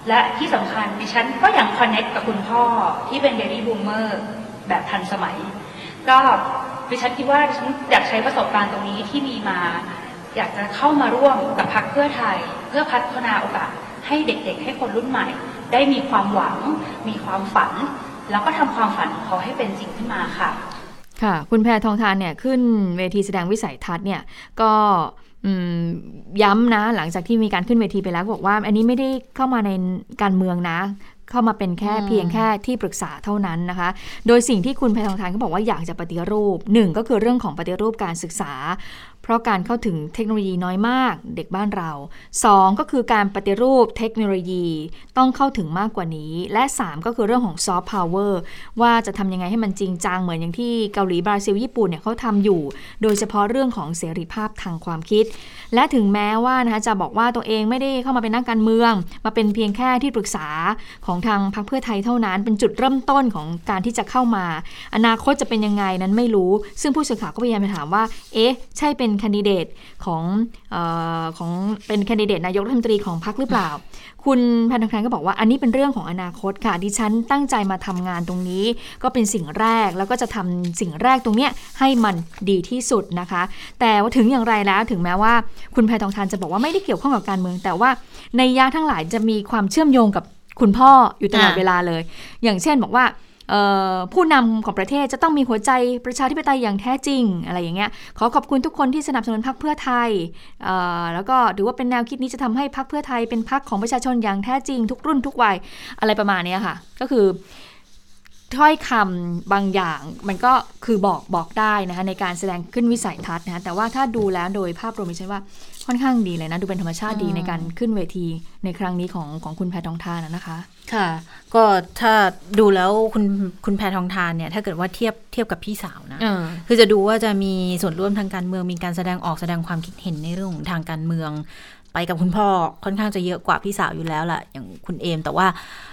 และที่สำคัญดิฉันก็ยัง connect กับคุณพ่อที่เป็น baby boomer แบบทันสมัย ก็ดิฉันคิดว่าดิฉันอยากใช้ประสบการณ์ตรงนี้ที่มีมา อยากจะเข้ามาร่วมกับพรรคเพื่อไทย เพื่อพัฒนาโอกาสให้เด็กๆ ให้คนรุ่นใหม่ ได้มีความหวัง มีความฝัน แล้วก็ทำความฝันของเขาให้เป็นจริงขึ้นมาค่ะ ค่ะ คุณแพรทองทานเนี่ยขึ้นเวทีแสดงวิสัยทัศน์เนี่ยก็ย้ำนะหลังจากที่มีการขึ้นเวทีไปแล้วบอกว่า อันนี้ไม่ได้เข้ามาในการเมืองนะ เข้ามาเป็นแค่เพียงแค่ที่ปรึกษาเท่านั้นนะคะ โดยสิ่งที่คุณแพทองทานก็บอกว่าอยากจะปฏิรูปหนึ่งก็คือเรื่องของปฏิรูปการศึกษา เพราะการเข้าถึงเทคโนโลยีน้อยมากเด็กบ้านเรา 2 ก็คือการปฏิรูปเทคโนโลยีต้องเข้าถึงมากกว่านี้ และ 3 ก็คือเรื่องของซอฟต์พาวเวอร์ว่าจะทำยังไงให้มันจริงจังเหมือนอย่างที่เกาหลีบราซิลญี่ปุ่นเนี่ยเขาทำอยู่ โดยเฉพาะเรื่องของเสรีภาพทางความคิด และถึงแม้ว่านะคะจะบอกว่าตัวเองไม่ได้เข้ามาเป็นนักการเมือง มาเป็นเพียงแค่ที่ปรึกษาของทางพรรคเพื่อไทยเท่านั้น เป็นจุดเริ่มต้นของการที่จะเข้ามา อนาคตจะเป็นยังไงนั้นไม่รู้ ซึ่งผู้สื่อข่าวก็พยายามไปถามว่า เอ๊ะ ใช่เป็นคนดิเดตของออของเป็นคนดิเดตนายกรัฐมนตรีของพรรคหรือเปล่า คุณพันธคันก็บอกว่าอันนี้เป็นเรื่องของอนาคตค่ะ ดิฉันตั้งใจมาทำงานตรงนี้ ก็เป็นสิ่งแรกแล้วก็จะทำสิ่งแรกตรงเนี้ยให้มันดีที่สุดนะคะ แต่ว่าถึงอย่างไรแล้วถึงแม้ว่า คุณแพทองทานจะบอกว่าไม่ได้เกี่ยวข้องกับการเมือง แต่ว่าในยะทั้งหลายจะมีความเชื่อมโยงกับคุณพ่ออยู่ตลอดเวลาเลย อย่างเช่นบอกว่า ผู้นำของประเทศจะต้องมีหัวใจประชาธิปไตยอย่างแท้จริงอะไรอย่างเงี้ยขอขอบคุณทุกคนที่สนับสนุนพรรคเพื่อไทยแล้วก็ถือว่าเป็นแนวคิดนี้จะทำให้พรรคเพื่อไทยเป็นพรรคของประชาชนอย่างแท้จริง ทุกรุ่นทุกวัยอะไรประมาณนี้ค่ะ ก็คือ ถ้อยคำบางอย่างมันก็คือบอกบอกได้นะคะในการแสดงขึ้นวิสัยทัศน์นะคะแต่ว่าถ้าดูแล้วโดยภาพรวมใช่ว่าค่อนข้างดีเลยนะดูเป็นธรรมชาติดีในการขึ้นเวทีในครั้งนี้ของของคุณแพทองทานนะคะ ค่ะ ก็ถ้าดูแล้วคุณคุณแพทองทานเนี่ยถ้าเกิดว่าเทียบเทียบกับพี่สาวนะคือจะดูว่าจะมีส่วนร่วมทางการเมืองมีการแสดงออกแสดงความคิดเห็นในเรื่องของทางการเมือง ไปกับคุณพ่อค่อนข้างจะเยอะกว่าพี่สาวอยู่แล้วแหละอย่างคุณเอม แต่ว่า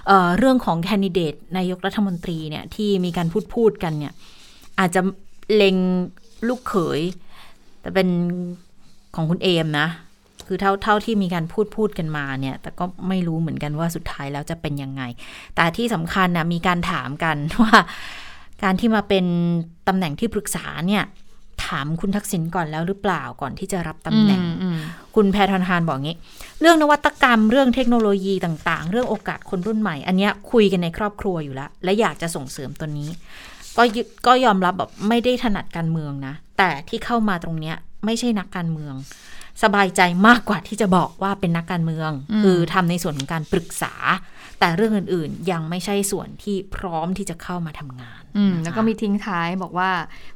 เเรื่องของแคนดิเดตนายกรัฐมนตรีเนี่ยที่มีการพูดพูดกันเนี่ยอาจจะเล็งลูกเขย แต่เป็นของคุณเอมนะ คือเท่าเท่าที่มีการพูดพูดกันมาเนี่ย แต่ก็ไม่รู้เหมือนกันว่าสุดท้ายแล้วจะเป็นยังไง แต่ที่สำคัญนะมีการถามกันว่า การที่มาเป็นตำแหน่งที่ปรึกษาเนี่ย ถามคุณทักษิณก่อนแล้วหรือเปล่าก่อนที่จะรับตำแหน่ง คุณแพทอนฮานบอกงี้ เรื่องนวัตกรรมเรื่องเทคโนโลยีต่าง ๆ เรื่องโอกาสคนรุ่นใหม่ อันนี้คุยกันในครอบครัวอยู่แล้ว และอยากจะส่งเสริมตัวนี้ ก็ก็ยอมรับแบบไม่ได้ถนัดการเมืองนะ แต่ที่เข้ามาตรงเนี้ยไม่ใช่นักการเมือง สบายใจมากกว่าที่จะบอกว่าเป็นนักการเมือง คือทำในส่วนของการปรึกษา แต่เรื่องอื่นๆ ยังไม่ใช่ส่วนที่พร้อมที่จะเข้ามาทำงาน แล้วก็มีทิ้งท้ายบอกว่า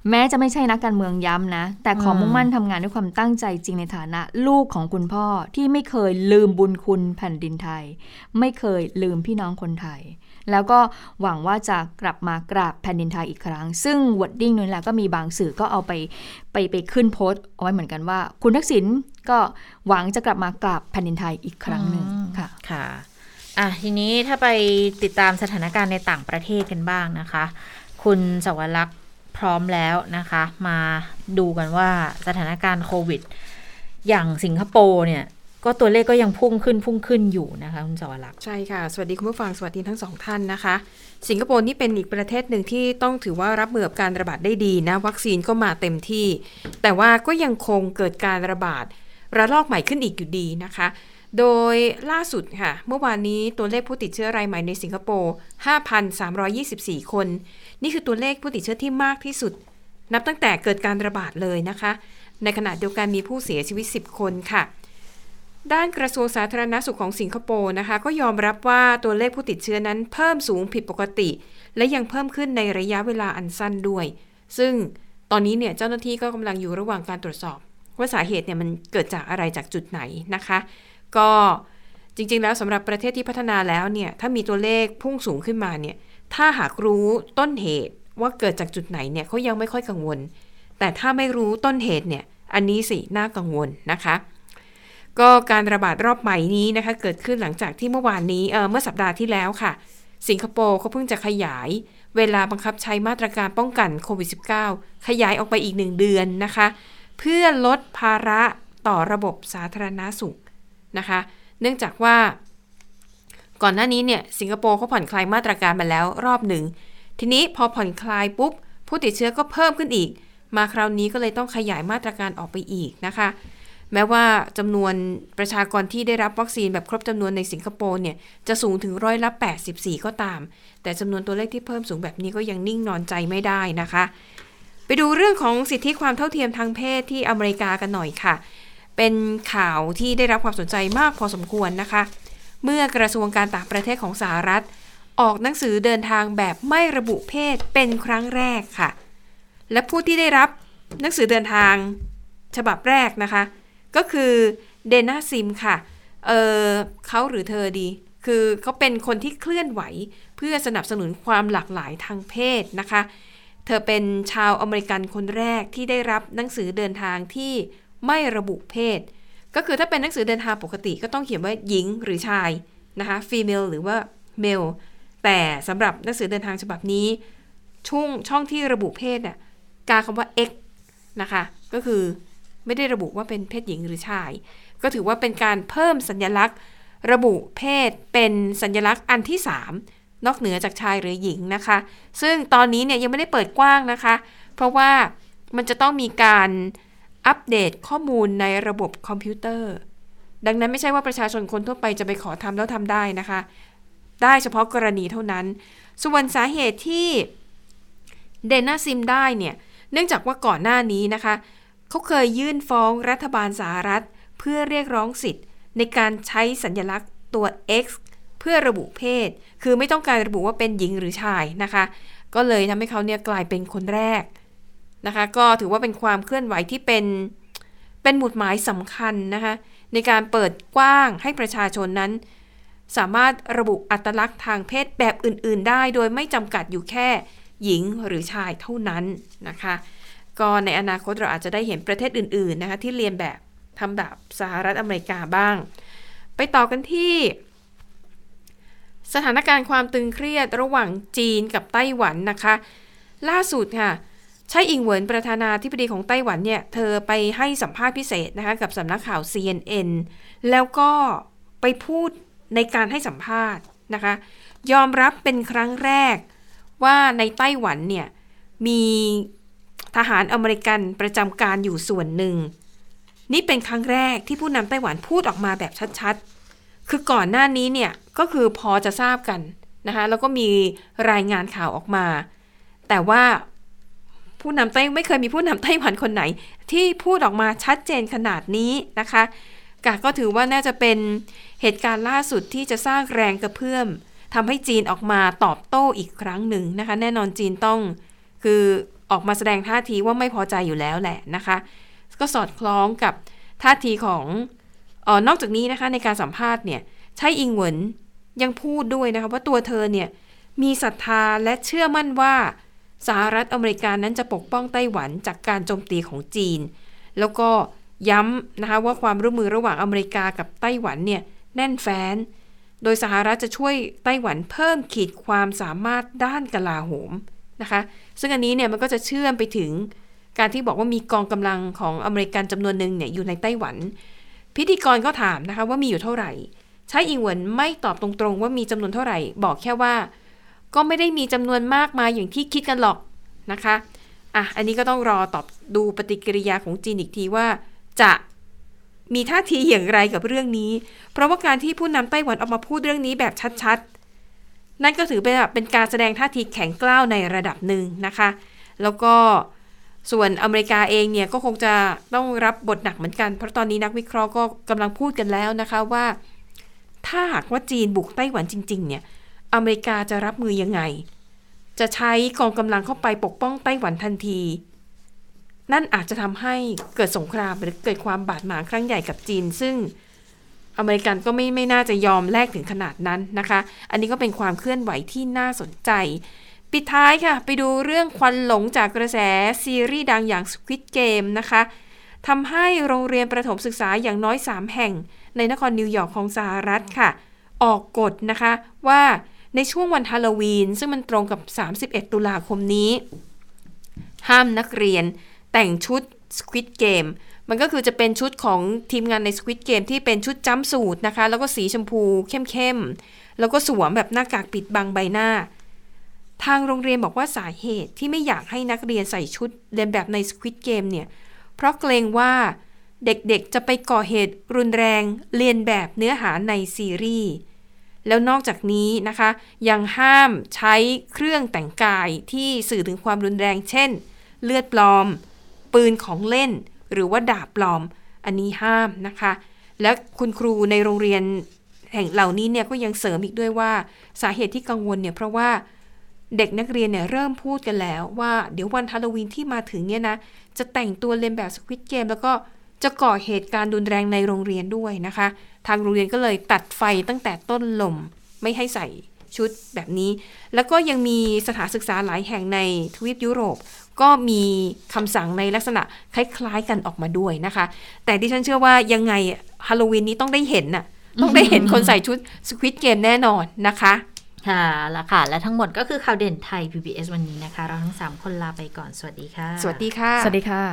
แม้จะไม่ใช่นักการเมืองย้ำนะ แต่ขอมุ่งมั่นทำงานด้วยความตั้งใจจริงในฐานะ ลูกของคุณพ่อที่ไม่เคยลืมบุญคุณแผ่นดินไทย ไม่เคยลืมพี่น้องคนไทย แล้วก็หวังว่าจะกลับมากราบแผ่นดินไทยอีกครั้ง ซึ่งวอดดิ้งนั้นแหละก็มีบางสื่อก็เอาไปไปไปขึ้นโพสต์เอาไว้เหมือนกันว่า คุณทักษิณก็หวังจะกลับมากราบแผ่นดินไทยอีกครั้งหนึ่งค่ะค่ะอะทีนี้ถ้าไปติดตามสถานการณ์ในต่างประเทศกันบ้างนะคะ คุณสวรักษ์พร้อมแล้วนะคะ มาดูกันว่าสถานการณ์โควิด อย่างสิงคโปร์เนี่ย ก็ตัวเลขก็ยังพุ่งขึ้นพุ่งขึ้นอยู่นะคะคุณจวรักษ์ใช่ค่ะ สวัสดีคุณผู้ฟัง สวัสดีทั้งสองท่านนะคะ สิงคโปร์นี่เป็นอีกประเทศหนึ่งที่ต้องถือว่ารับมือกับการระบาดได้ดีนะ วัคซีนก็มาเต็มที่ แต่ว่าก็ยังคงเกิดการระบาดระลอกใหม่ขึ้นอีกอยู่ดีนะคะ โดยล่าสุดค่ะ เมื่อวานนี้ตัวเลขผู้ติดเชื้อรายใหม่ในสิงคโปร์ 5,324 คน นี่คือตัวเลขผู้ติดเชื้อที่มากที่สุด นับตั้งแต่เกิดการระบาดเลยนะคะ ในขณะเดียวกันมีผู้เสียชีวิต 10 คนค่ะ ด้านกระทรวงสาธารณสุขของสิงคโปร์นะคะ ก็ยอมรับว่าตัวเลขผู้ติดเชื้อนั้นเพิ่มสูงผิดปกติ และยังเพิ่มขึ้นในระยะเวลาอันสั้นด้วย ซึ่งตอนนี้เนี่ยเจ้าหน้าที่ก็กำลังอยู่ระหว่างการตรวจสอบ ว่าสาเหตุเนี่ยมันเกิดจากอะไรจากจุดไหนนะคะ ก็จริงๆ แล้วสำหรับประเทศที่พัฒนาแล้วเนี่ยถ้ามีตัวเลขพุ่งสูงขึ้นมาเนี่ยถ้าหากรู้ต้นเหตุว่าเกิดจากจุดไหนเนี่ยเขายังไม่ค่อยกังวล แต่ถ้าไม่รู้ต้นเหตุเนี่ยอันนี้สิน่ากังวลนะคะ ก็การระบาดรอบใหม่นี้นะคะเกิดขึ้นหลังจากที่เมื่อวานนี้เเมื่อสัปดาห์ที่แล้วค่ะ สิงคโปร์เขาเพิ่งจะขยายเวลาบังคับใช้มาตรการป้องกันโควิด -19 ขยายออกไปอีกหนึ่งเดือนนะคะ เพื่อลดภาระต่อระบบสาธารณาสุขนะคะ เนื่องจากว่า ก่อนหน้านี้เนี่ยสิงคโปร์เขาผ่อนคลายมาตรการมาแล้วรอบหนึ่ง ทีนี้พอผ่อนคลายปุ๊บ ผู้ติดเชื้อก็เพิ่มขึ้นอีก มาคราวนี้ก็เลยต้องขยายมาตรการออกไปอีกนะคะ แม้ว่าจำนวนประชากรที่ได้รับวัคซีนแบบครบจำนวนในสิงคโปร์เนี่ยจะสูงถึงร้อยละ 84 ก็ตาม แต่จำนวนตัวเลขที่เพิ่มสูงแบบนี้ก็ยังนิ่งนอนใจไม่ได้นะคะ ไปดูเรื่องของสิทธิความเท่าเทียมทางเพศที่อเมริกากันหน่อยค่ะ เป็นข่าวที่ได้รับความสนใจมากพอสมควรนะคะ เมื่อกระทรวงการต่างประเทศของสหรัฐ ออกหนังสือเดินทางแบบไม่ระบุเพศเป็นครั้งแรกค่ะ และผู้ที่ได้รับหนังสือเดินทางฉบับแรกนะคะ ก็คือเดน่าซิมค่ะ เออเขาหรือเธอดี คือเขาเป็นคนที่เคลื่อนไหว เพื่อสนับสนุนความหลากหลายทางเพศนะคะ เธอเป็นชาวอเมริกันคนแรกที่ได้รับหนังสือเดินทางที่ไม่ระบุเพศ ก็คือถ้าเป็นหนังสือเดินทางปกติก็ต้องเขียนว่าหญิงหรือชายนะคะ female หรือว่า male แต่สำหรับหนังสือเดินทางฉบับนี้ ช่องช่องที่ระบุเพศน่ะกาคำว่า x นะคะ ก็คือ ไม่ได้ระบุว่าเป็นเพศหญิงหรือชาย ก็ถือว่าเป็นการเพิ่มสัญลักษณ์ ระบุเพศเป็นสัญลักษณ์อันที่ 3 นอกเหนือจากชายหรือหญิงนะคะ ซึ่งตอนนี้เนี่ยยังไม่ได้เปิดกว้างนะคะ เพราะว่ามันจะต้องมีการอัปเดตข้อมูลในระบบคอมพิวเตอร์ ดังนั้นไม่ใช่ว่าประชาชนคนทั่วไปจะไปขอทำแล้วทำได้นะคะ ได้เฉพาะกรณีเท่านั้น ส่วนสาเหตุที่เดน่าซิมได้เนี่ย เนื่องจากว่าก่อนหน้านี้นะคะ เขาเคยยื่นฟ้องรัฐบาลสหรัฐ เพื่อเรียกร้องสิทธิ์ ในการใช้สัญลักษณ์ตัว X เพื่อระบุเพศ คือไม่ต้องการระบุว่าเป็นหญิงหรือชายนะคะ ก็เลยทำให้เขาเนี่ยกลายเป็นคนแรกนะคะ ก็ถือว่าเป็นความเคลื่อนไหวที่เป็น เป็นหมุดหมายสำคัญนะคะ ในการเปิดกว้างให้ประชาชนนั้น สามารถระบุอัตลักษณ์ทางเพศแบบอื่น ๆ ได้ โดยไม่จำกัดอยู่แค่หญิงหรือชายเท่านั้นนะคะ ก็ในอนาคตเราอาจจะได้เห็นประเทศอื่นๆนะคะที่เรียนแบบทำแบบสหรัฐอเมริกาบ้าง ไปต่อกันที่ สถานการณ์ความตึงเครียดระหว่างจีนกับไต้หวันนะคะ ล่าสุดค่ะใช่อิงเหวินประธานาธิบดีของไต้หวันเนี่ยเธอไปให้สัมภาษณ์พิเศษนะคะกับสำนักข่าว CNN แล้วก็ไปพูดในการให้สัมภาษณ์นะคะ ยอมรับเป็นครั้งแรกว่าในไต้หวันเนี่ยมี ทหารอเมริกันประจำการอยู่ส่วนหนึ่ง นี่เป็นครั้งแรกที่ผู้นำไต้หวันพูดออกมาแบบชัดๆ คือก่อนหน้านี้เนี่ยก็คือพอจะทราบกันนะคะแล้วก็มีรายงานข่าวออกมา แต่ว่าผู้นำไต้ไม่เคยมีผู้นำไต้หวันคนไหน ที่พูดออกมาชัดเจนขนาดนี้นะคะกาก็ถือว่าน่าจะเป็นเหตุการณ์ล่าสุดที่จะสร้างแรงกระเพื่อมทำให้จีนออกมาตอบโต้อีกครั้งหนึ่งนะคะ แน่นอนจีนต้องคือ ออกมาแสดงท่าทีว่าไม่พอใจอยู่แล้วแหละนะคะ ก็สอดคล้องกับท่าทีของออนอกจากนี้นะคะในการสัมภาษณ์เนี่ยใช่อิงเหวินยังพูดด้วยนะคะว่าตัวเธอเนี่ยมีศรัทธาและเชื่อมั่นว่าสหรัฐอเมริกานั้นจะปกป้องไต้หวันจากการโจมตีของจีน แล้วก็ย้ำนะคะว่าความร่วมมือระหว่างอเมริกากับไต้หวันเนี่ยแน่นแฟ้น โดยสหรัฐจะช่วยไต้หวันเพิ่มขีดความสามารถด้านกลาโหมนะคะ ซึ่งอันนี้เนี่ยมันก็จะเชื่อมไปถึงการที่บอกว่ามีกองกำลังของอเมริกันจำนวนหนึ่งเนี่ยอยู่ในไต้หวัน พิธีกรก็ถามนะคะว่ามีอยู่เท่าไหร่ใช้อิงเหวินไม่ตอบตรงๆ ว่ามีจำนวนเท่าไหร่ บอกแค่ว่า ก็ไม่ได้มีจำนวนมากมายอย่างที่คิดกันหรอกนะคะอะอันนี้ก็ต้องรอตอบดูปฏิกิริยาของจีนอีกทีว่า จะมีท่าทีอย่างไรกับเรื่องนี้ เพราะว่าการที่ผู้นำไต้หวันออกมาพูดเรื่องนี้แบบชัดๆ นั่นก็ถือเป็นเป็นการแสดงท่าทีแข็งกล้าวในระดับหนึ่งนะคะ แล้วก็ส่วนอเมริกาเองเนี่ยก็คงจะต้องรับบทหนักเหมือนกัน เพราะตอนนี้นักวิเคราะห์ก็กำลังพูดกันแล้วนะคะว่า ถ้าหากว่าจีนบุกไต้หวันจริง ๆ เนี่ย อเมริกาจะรับมือยังไง จะใช้กองกำลังเข้าไปปกป้องไต้หวันทันที นั่นอาจจะทำให้เกิดสงครามหรือเกิดความบาดหมางครั้งใหญ่กับจีน ซึ่ง อเมริกันก็ไม่ไม่น่าจะยอมแลกถึงขนาดนั้นนะคะ อันนี้ก็เป็นความเคลื่อนไหวที่น่าสนใจ ปิดท้ายค่ะ ไปดูเรื่องควันหลงจากกระแสซีรีส์ดังอย่าง Squid Game นะคะทำให้โรงเรียนประถมศึกษาอย่างน้อย 3 แห่ง ในนครนิวยอร์กของสหรัฐค่ะ ออกกฎนะคะว่าในช่วงวันฮาโลวีน ซึ่งมันตรงกับ 31 ตุลาคมนี้ ห้ามนักเรียนแต่งชุด Squid Game มันก็คือจะเป็นชุดของทีมงานใน Squid Game ที่เป็นชุดจัมสูตรนะคะ แล้วก็สีชมพูเข้มๆ แล้วก็สวมแบบหน้ากากปิดบังใบหน้า ทางโรงเรียนบอกว่าสาเหตุที่ไม่อยากให้นักเรียนใส่ชุดเรียนแบบใน Squid Game เนี่ย เพราะเกรงว่าเด็กๆ จะไปก่อเหตุรุนแรงเลียนแบบเนื้อหาในซีรีส์แล้วนอกจากนี้นะคะ ยังห้ามใช้เครื่องแต่งกายที่สื่อถึงความรุนแรง เช่น เลือดปลอม ปืนของเล่น หรือว่าดาบปลอม อันนี้ห้ามนะคะ และคุณครูในโรงเรียนแห่งเหล่านี้เนี่ยก็ยังเสริมอีกด้วยว่า สาเหตุที่กังวลเนี่ยเพราะว่าเด็กนักเรียนเนี่ยเริ่มพูดกันแล้วว่าเดี๋ยววันฮาโลวีนที่มาถึงเนี่ยนะจะแต่งตัวเลียนแบบสควิตเกมแล้วก็จะก่อเหตุการณ์รุนแรงในโรงเรียนด้วยนะคะ ทางโรงเรียนก็เลยตัดไฟตั้งแต่ต้นลมไม่ให้ใส่ชุดแบบนี้ แล้วก็ยังมีสถานศึกษาหลายแห่งในทวีปยุโรป ก็มีคำสั่งในลักษณะคล้ายๆกันออกมาด้วยนะคะ แต่ดิฉันเชื่อว่ายังไงฮาโลวีนนี้ต้องได้เห็นน่ะต้องได้เห็นคนใส่ชุดสควิตเกมแน่นอนนะคะค่ะละค่ะ และทั้งหมดก็คือข่าวเด่นไทย PBS วันนี้นะคะ เราทั้ง 3 คนลาไปก่อน สวัสดีค่ะ สวัสดีค่ะ สวัสดีค่ะ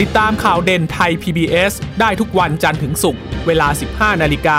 ติดตามข่าวเด่นไทย PBS ได้ทุกวันจันทร์ถึงศุกร์เวลา 15 นาฬิกา